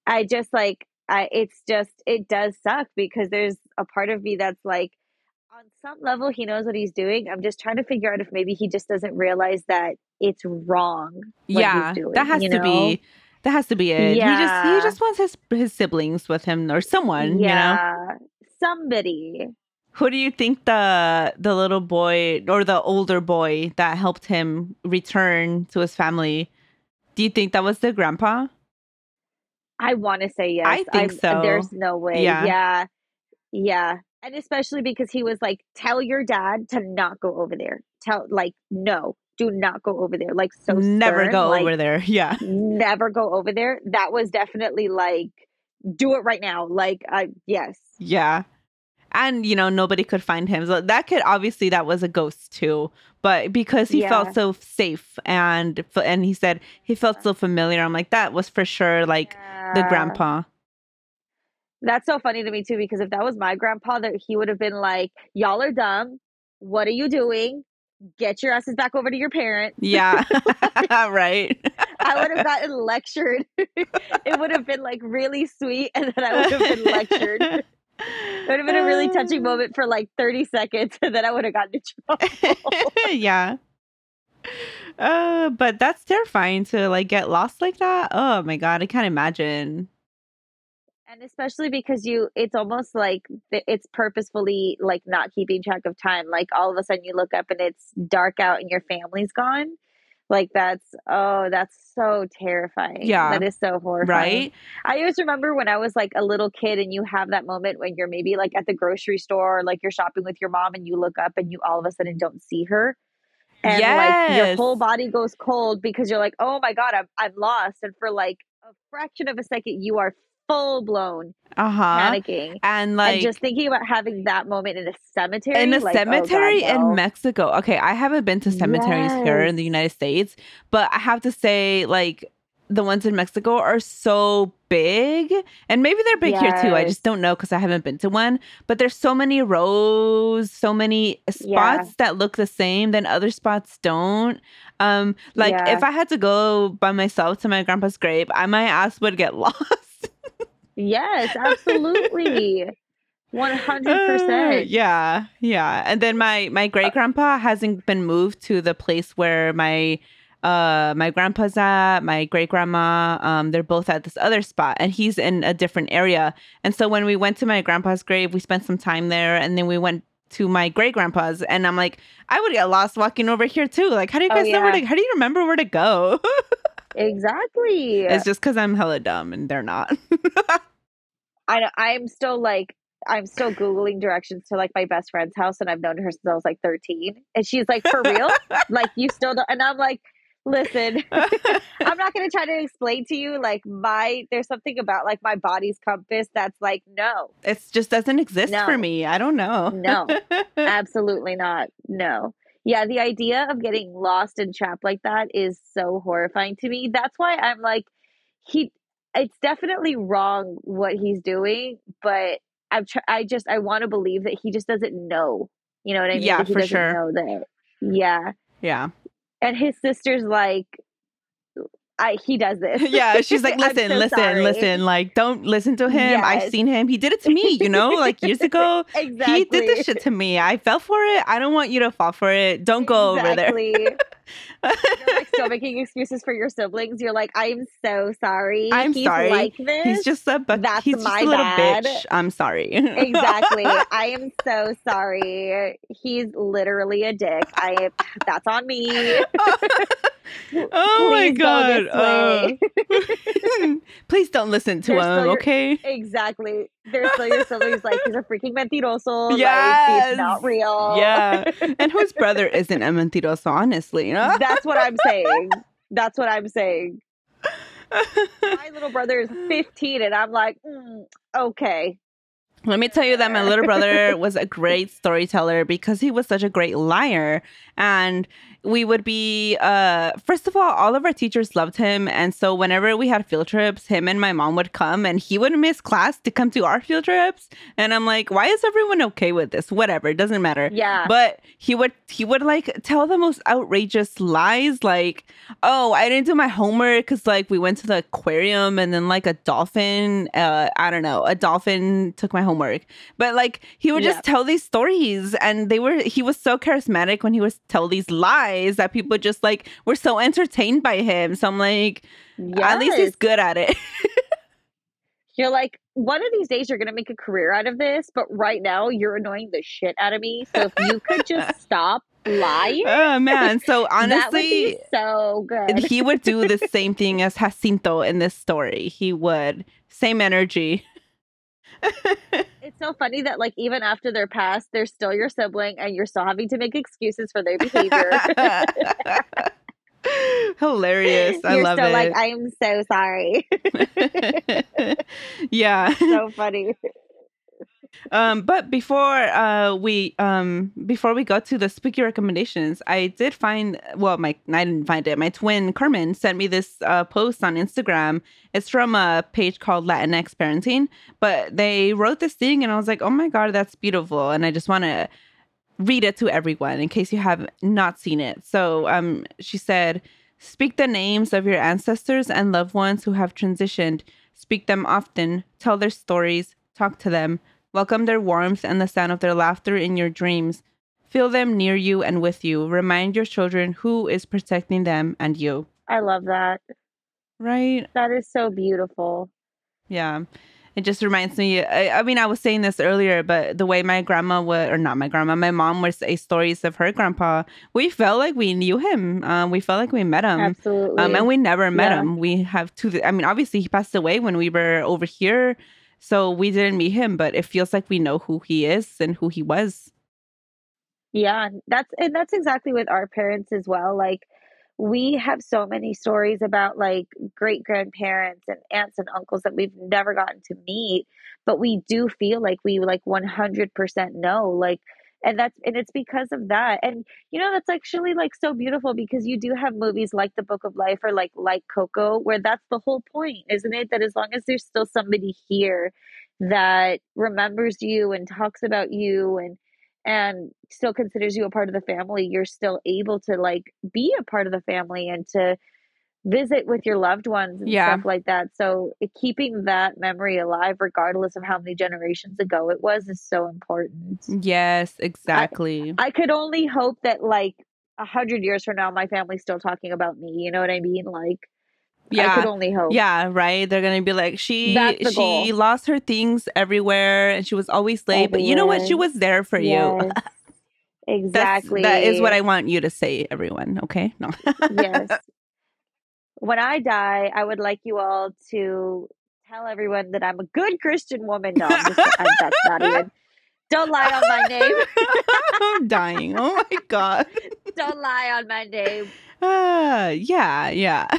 I just like I it's just it does suck because there's a part of me that's like on some level he knows what he's doing. I'm just trying to figure out if maybe he just doesn't realize that it's wrong. what he's yeah, doing, that has to know? be. That has to be it. He just Yeah. he just wants his his siblings with him or someone. You know. yeah. Somebody. Who do you think the the little boy or the older boy that helped him return to his family? Do you think that was the grandpa? I want to say yes. I think uh, so. There's no way. Yeah. Yeah. yeah. And especially because he was like, tell your dad to not go over there. Tell, like, no, do not go over there. Like, so Never stern, go like, over there. Yeah. Never go over there. That was definitely like, do it right now. Like, I, yes. Yeah. And you know nobody could find him. So that could obviously that was a ghost too. But because he Yeah. felt so safe and and he said he felt so familiar, I'm like that was for sure like the grandpa. That's so funny to me too, because if that was my grandpa, that he would have been like, y'all are dumb. What are you doing? Get your asses back over to your parents. Yeah. right. I would have gotten lectured. it would have been like really sweet, and then I would have been lectured. It would have been a really touching moment for like 30 seconds, and then I would have gotten in trouble. yeah. Uh, but that's terrifying to like get lost like that. Oh my god, I can't imagine. And especially because you, it's almost like it's purposefully like not keeping track of time. Like all of a sudden you look up and it's dark out and your family's gone. Like that's oh, that's so terrifying. Yeah. That is so horrifying. right? I always remember when I was like a little kid and you have that moment when you're maybe like at the grocery store or like you're shopping with your mom and you look up and you all of a sudden don't see her. And like your whole body goes cold because you're like, oh my God, I'm I'm lost. And for like a fraction of a second you are full blown Uh huh. panicking. And like and just thinking about having that moment in a cemetery. in a like, oh, God, cemetery no. in Mexico. Okay, I haven't been to cemeteries here in the United States, but I have to say, like, the ones in Mexico are so big, and maybe they're big here too. I just don't know because I haven't been to one. But there's so many rows, so many spots Yeah. that look the same, then other spots don't. Um, like Yeah. if I had to go by myself to my grandpa's grave, I my ass would get lost. Yes, absolutely. One hundred Uh, percent. yeah, yeah. And then my my great grandpa hasn't been moved to the place where my uh my grandpa's at, my great grandma, um, they're both at this other spot and he's in a different area. And so when we went to my grandpa's grave, we spent some time there and then we went to my great grandpa's and I'm like, I would get lost walking over here too. Like, how do you Oh, guys know where to how do you remember where to go? Exactly. it's just because I'm hella dumb and they're not. I know, I'm still like I'm still googling directions to like my best friend's house, and I've known her since I was like 13, and she's like, "For real? like you still don't?" And I'm like, "Listen, I'm not gonna try to explain to you like my there's something about like my body's compass that's like no, it just doesn't exist for me. I don't know. No. absolutely not, no." Yeah, the idea of getting lost and trapped like that is so horrifying to me. That's why I'm like, he. It's definitely wrong what he's doing, but I'm tr- I just I want to believe that he just doesn't know. You know what I mean? Yeah, That he for doesn't sure. Know that. Yeah, yeah. and his sister's like, I he does this. yeah, she's like, listen, so listen, sorry." listen. Like, don't listen to him. I've seen him. He did it to me, you know, like years ago. exactly. He did this shit to me. I fell for it. I don't want you to fall for it. Don't go over there. Exactly. You're like still making excuses for your siblings. You're like, I'm so sorry. I'm He's sorry. Like this. he's just a but That's he's just my a little bad. bitch. I'm sorry. exactly. I am so sorry. He's literally a dick. I that's on me. oh my Please god. Uh, please don't listen to They're him, your- okay? Exactly. There's still your siblings like he's a freaking mentiroso. Like Yes. he's not real. Yeah. And whose brother isn't a mentiroso, honestly, you know? That's what I'm saying. That's what I'm saying. My little brother is 15 and I'm like, mm, okay. Let me tell you that my little brother was a great storyteller because he was such a great liar. And we would be, uh, first of all, all of our teachers loved him. And so whenever we had field trips, him and my mom would come and he would miss class to come to our field trips. And I'm like, why is everyone okay with this? Whatever, it doesn't matter. Yeah. But he would he would like tell the most outrageous lies, like, "Oh, I didn't do my homework because like we went to the aquarium and then like a dolphin, uh, I don't know, a dolphin took my homework." But like he would Yeah. just tell these stories, and they were he was so charismatic when he was tell these lies that people just like were so entertained by him. So I'm like, at least he's good at it. You're like, one of these days you're to make a career out of this, but right now you're annoying the shit out of me. So if you could just stop lying, oh man! So honestly. so good. he would do the same thing as Jacinto in this story. He would same energy. It's so funny that like even after they're passed, they're still your sibling and you're still having to make excuses for their behavior. Hilarious! I you're love still it. like, I am so sorry. yeah. so funny. Um, but before uh we um before we go to the spooky recommendations, I did find well my I didn't find it. My twin Carmen sent me this uh post on Instagram. It's from a page called Latinx Parenting, but they wrote this thing and I was like, oh my god, that's beautiful, and I just want to read it to everyone in case you have not seen it. So um she said, speak the names of your ancestors and loved ones who have transitioned. Speak them often. Tell their stories. Talk to them. Welcome their warmth and the sound of their laughter in your dreams. Feel them near you and with you. Remind your children who is protecting them and you. I love that. Right? That is so beautiful. Yeah. It just reminds me. I, I mean, I was saying this earlier, but the way my grandma would, or not my grandma, my mom would say stories of her grandpa. We felt like we knew him. Um, we felt like we met him. Absolutely. Um, and we never met Yeah. him. We have two. I mean, obviously, he passed away when we were over here, so we didn't meet him. But it feels like we know who he is and who he was. Yeah, that's and that's exactly with our parents as well. Like we have so many stories about like great grandparents and aunts and uncles that we've never gotten to meet, but we do feel like we like 100% know like and that's and it's because of that. And you know that's actually like so beautiful because you do have movies like The Book of Life or like like Coco where that's the whole point, isn't it? That as long as there's still somebody here that remembers you and talks about you and and still considers you a part of the family, you're still able to like be a part of the family and to visit with your loved ones and Yeah. stuff like that. So eh, keeping that memory alive, regardless of how many generations ago it was, is so important. Yes, exactly. I could only hope that like a hundred years from now, my family's still talking about me. You know what I mean? Like, yeah. I could only hope. Yeah, right. They're gonna be like she she goal. lost her things everywhere and she was always late, but you know what? She was there for you. Yes. That's- exactly. that is what I want you to say, everyone. Okay? No. yes. When I die, I would like you all to tell everyone that I'm a good Christian woman. No, just, that's not even. Don't lie on my name. I'm dying. Oh my god. Don't lie on my name. Uh, yeah, yeah.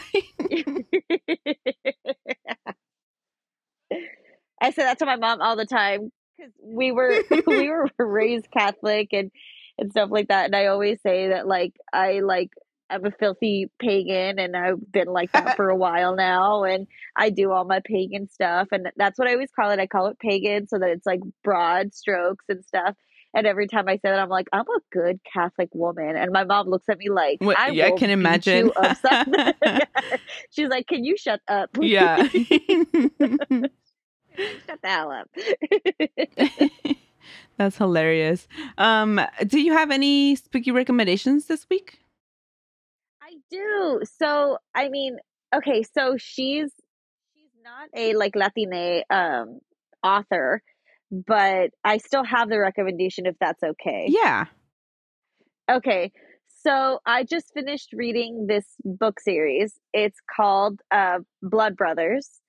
I say that to my mom all the time because we were we were raised Catholic and and stuff like that. And I always say that like I like I'm a filthy pagan and I've been like that for a while now and I do all my pagan stuff and that's what I always call it. I call it pagan so that it's like broad strokes and stuff. And every time I say that, I'm like, I'm a good Catholic woman. And my mom looks at me like, I, yeah, I can imagine. She's like, Can you shut up? yeah. shut the hell up. That's hilarious. Um, do you have any spooky recommendations this week? Do. So, I mean, okay, so she's she's not a like Latine um author, but I still have the recommendation if that's okay. Yeah. Okay. So, I just finished reading this book series. It's called uh Blood Brothers.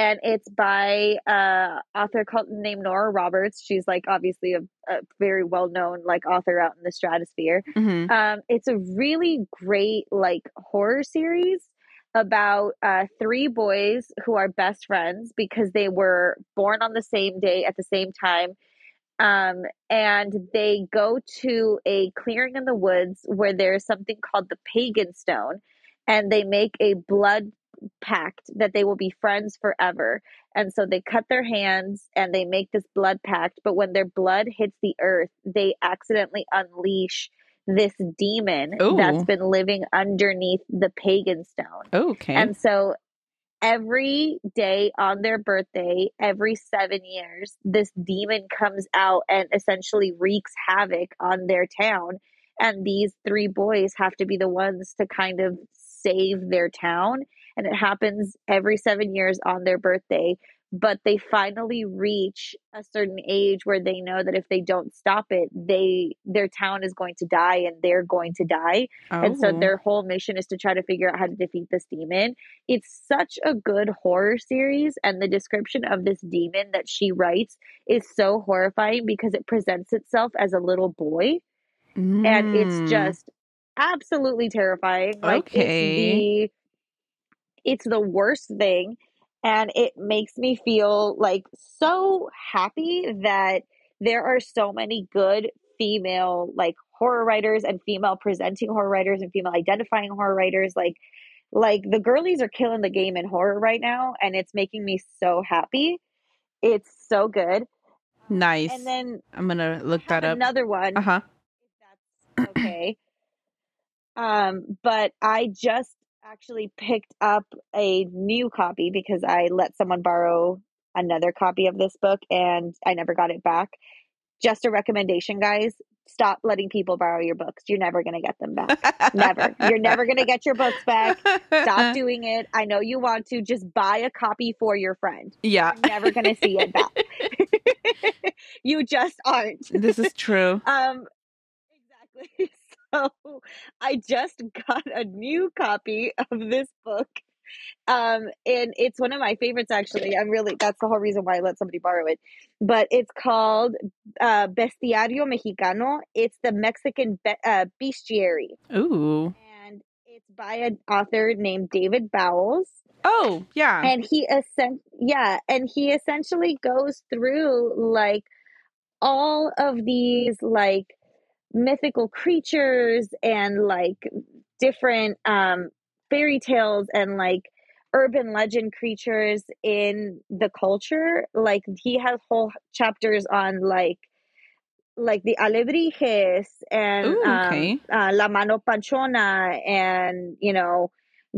And it's by uh author called named Nora Roberts. She's like obviously a, a very well known like author out in the stratosphere. hmm Um, it's a really great like horror series about uh, three boys who are best friends because they were born on the same day at the same time. Um, and they go to a clearing in the woods where there's something called the pagan stone, and they make a blood pact that they will be friends forever. And so they cut their hands and they make this blood pact. But when their blood hits the earth, they accidentally unleash this demon that's been living underneath the pagan stone. Okay. And so every day on their birthday, every seven years, this demon comes out and essentially wreaks havoc on their town. And these three boys have to be the ones to kind of save their town. And it happens every seven years on their birthday. But they finally reach a certain age where they know that if they don't stop it, they their town is going to die and they're going to die. And so Oh. their whole mission is to try to figure out how to defeat this demon. It's such a good horror series, and the description of this demon that she writes is so horrifying because it presents itself as a little boy, and Mm. it's just absolutely terrifying. Like Okay. it's the it's the worst thing, and it makes me feel like so happy that there are so many good female like horror writers and female presenting horror writers and female identifying horror writers like like the girlies are killing the game in horror right now and it's making me so happy it's so good nice. and then I'm gonna look that up. another one Uh huh. if that's okay um but i just actually picked up a new copy because i let someone borrow another copy of this book and i never got it back just a recommendation guys stop letting people borrow your books. You're never going to get them back. never. You're never going to get your books back. Stop doing it. I know you want to. Just buy a copy for your friend. Yeah. You're never going to see it back. you just aren't. This is true. Um, exactly. So I just got a new copy of this book. Um, and it's one of my favorites actually. I'm really that's the whole reason why I let somebody borrow it. But it's called uh, Bestiario Mexicano. It's the Mexican be- uh, bestiary, Ooh. and it's by an author named David Bowles Oh, yeah. and he essen- yeah and he essentially goes through like all of these like mythical creatures and like different um fairy tales and like urban legend creatures in the culture like he has whole chapters on like like the alebrijes and Ooh, um, uh, la mano panchona and you know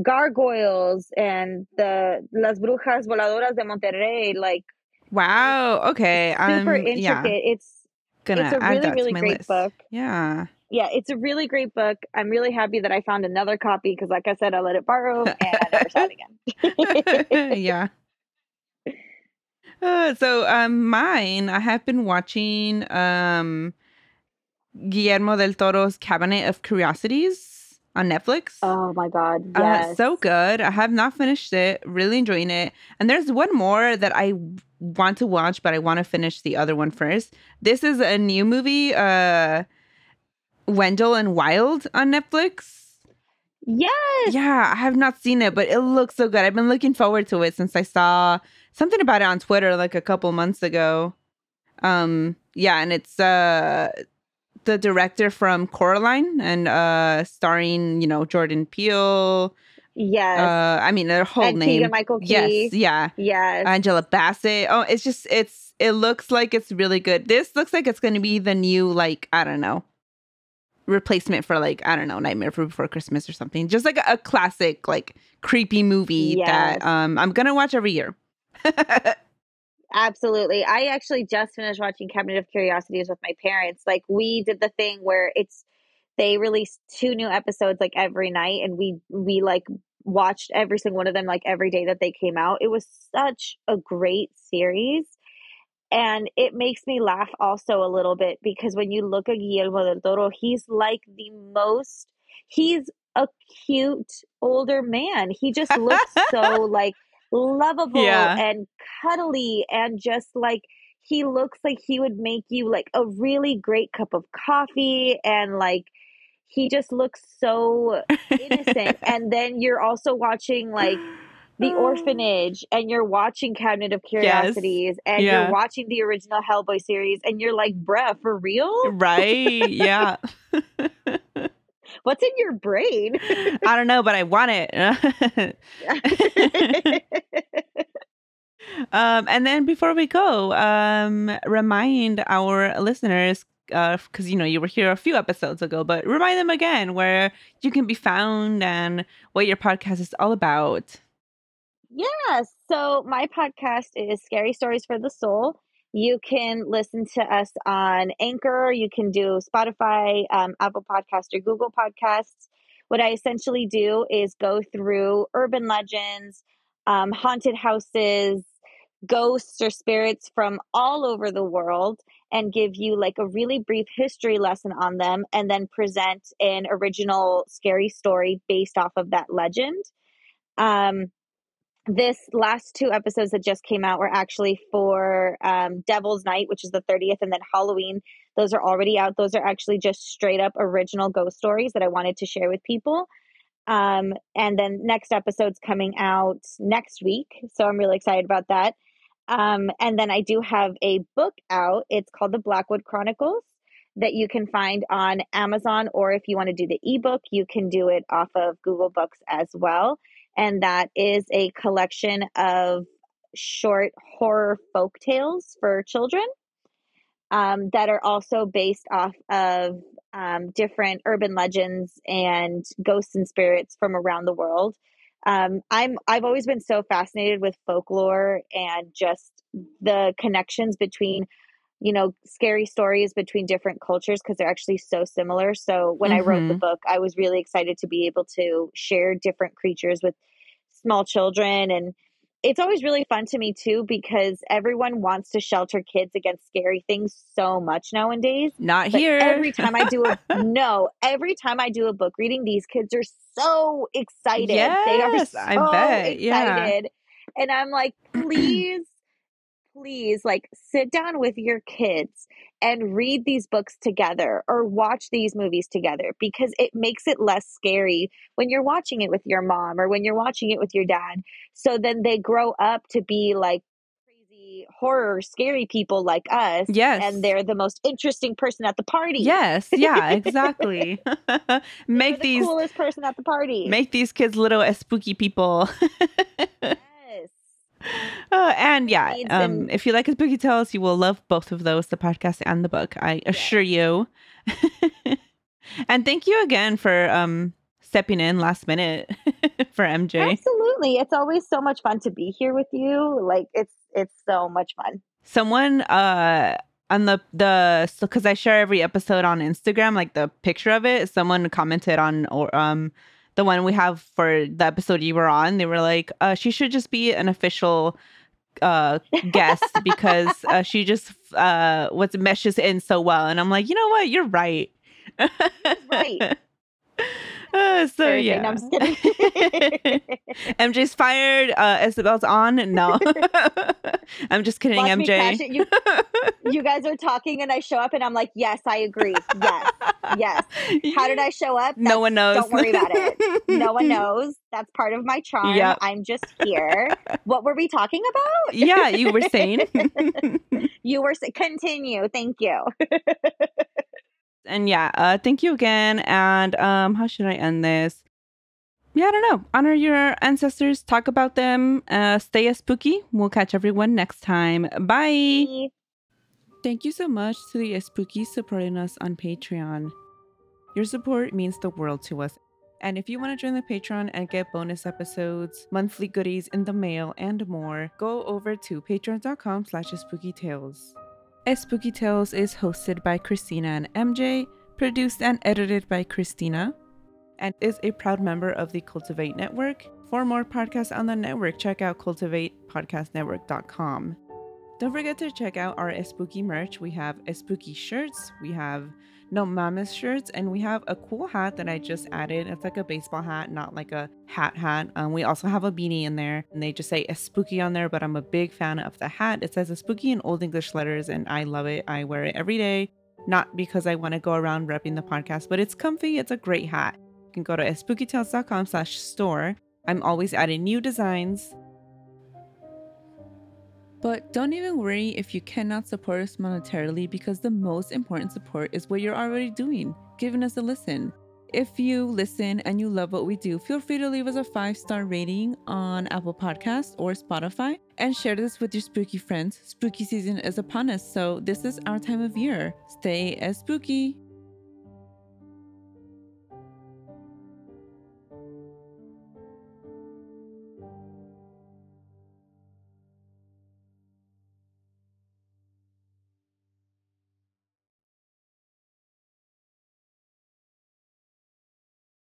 gargoyles and the las brujas voladoras de Monterrey like wow. Okay. super I'm intricate yeah, it's gonna it's a add really that really to my great list. book Yeah. yeah it's a really great book i'm really happy that i found another copy because like i said i let it borrow and i never saw it again yeah. Uh, so um mine I have been watching um Guillermo del Toro's Cabinet of Curiosities on Netflix. oh my god Uh, yes so good. I have not finished it. Really enjoying it. And there's one more that I want to watch, but I want to finish the other one first. This is a new movie, uh, Wendell and Wild on Netflix. yes Yeah, I have not seen it, but it looks so good. I've been looking forward to it since I saw something about it on Twitter like a couple months ago. Um, yeah, and it's uh the director from Coraline and uh starring, you know, Jordan Peele. yes Uh I mean their whole and name. Keegan Michael Key Yes, yeah. yes Angela Bassett. Oh, it's just it's it looks like it's really good. This looks like it's going to be the new like I don't know replacement for like I don't know Nightmare Before Christmas or something. Just like a, a classic like creepy movie that um I'm gonna watch every year. Absolutely. I actually just finished watching Cabinet of Curiosities with my parents. Like we did the thing where it's they released two new episodes like every night and we we like watched every single one of them like every day that they came out. It was such a great series. And it makes me laugh also a little bit because when you look at Guillermo del Toro, he's like the most he's a cute older man. He just looks so like lovable Yeah. and cuddly and just like he looks like he would make you like a really great cup of coffee and like he just looks so innocent and then you're also watching like the oh. orphanage and you're watching cabinet of curiosities and Yeah. you're watching the original hellboy series and you're like bruh for real right? Yeah. what's in your brain I don't know, but I want it. um, and then before we go, um, remind our listeners, because you know you were here a few episodes ago, but remind them again where you can be found and what your podcast is all about. Yeah, so my podcast is Scary Stories for the Soul. You can listen to us on Anchor. You can do Spotify, um, Apple Podcast, or Google Podcasts. What I essentially do is go through urban legends, um, haunted houses, ghosts or spirits from all over the world, and give you like a really brief history lesson on them, and then present an original scary story based off of that legend. Um, this last two episodes that just came out were actually for um, Devil's Night, which is the 30th, and then Halloween. Those are already out. Those are actually just straight up original ghost stories that I wanted to share with people. Um, and then next episode's coming out next week. So I'm really excited about that. Um, and then I do have a book out. It's called The Blackwood Chronicles that you can find on Amazon, or if you want to do the ebook, you can do it off of Google Books as well and that is a collection of short horror folk tales for children um, that are also based off of um, different urban legends and ghosts and spirits from around the world. Um, I'm I've always been so fascinated with folklore and just the connections between you know, scary stories between different cultures because they're actually so similar. So when I wrote the Mhm. book, I was really excited to be able to share different creatures with small children and it's always really fun to me too because everyone wants to shelter kids against scary things so much nowadays. Not But here. every time I do a no, every time I do a book reading, these kids are so excited. they are Yes, so I bet, yeah. excited. And I'm like, please, please, like sit down with your kids and read these books together or watch these movies together because it makes it less scary when you're watching it with your mom or when you're watching it with your dad. So then they grow up to be like crazy horror scary people like us Yes. and they're the most interesting person at the party. Yes, yeah, exactly. Make the these coolest person at the party. make these kids little as spooky people. Uh, and yeah, um, if you like his spooky tales, you will love both of those, the podcast and the book. I assure you. and thank you again for um stepping in last minute for MJ. Absolutely. It's always so much fun to be here with you. Like it's it's so much fun. Someone uh on the the so because I share every episode on Instagram, like the picture of it. Someone commented on or um the one we have for the episode you were on. They were like, uh, she should just be an official uh guest because uh, she just uh what meshes in so well. And I'm like, you know what? You're right. Right. Uh, so Seriously, yeah. no, I'm. MJ's fired. Uh, Isabel's on. No, I'm just kidding, Watch MJ. You, you guys are talking and I show up and I'm like, yes, I agree. Yes. Yes. How did I show up? No one knows. Don't worry about it. No one knows. That's part of my charm. Yep. I'm just here. What were we talking about? yeah, you were saying. You were continue. Thank you. And yeah, uh, thank you again. And um, how should I end this? Yeah, I don't know. Honor your ancestors. Talk about them. Uh, stay as spooky. We'll catch everyone next time. Bye. Thank you so much to the Spookies supporting us on Patreon. Your support means the world to us. And if you want to join the Patreon and get bonus episodes, monthly goodies in the mail, and more, go over to patreon.com slash spooky tales. Spooky Tales is hosted by Christina and MJ, produced and edited by Christina, and is a proud member of the Cultivate Network. For more podcasts on the network, check out cultivatepodcastnetwork.com. Don't forget to check out our spooky merch. We have spooky shirts, we have no mamas shirts, and we have a cool hat that I just added. It's like a baseball hat, not like a hat hat. Um, we also have a beanie in there, and they just say a spooky on there. But I'm a big fan of the hat. It says a spooky in old English letters, and I love it. I wear it every day, not because I want to go around repping the podcast, but it's comfy. It's a great hat. You can go to spookytales.com slash store. I'm always adding new designs. But don't even worry if you cannot support us monetarily because the most important support is what you're already doing, giving us a listen. If you listen and you love what we do, feel free to leave us a five star rating on Apple Podcasts or Spotify and share this with your spooky friends. Spooky season is upon us, so this is our time of year. Stay as spooky.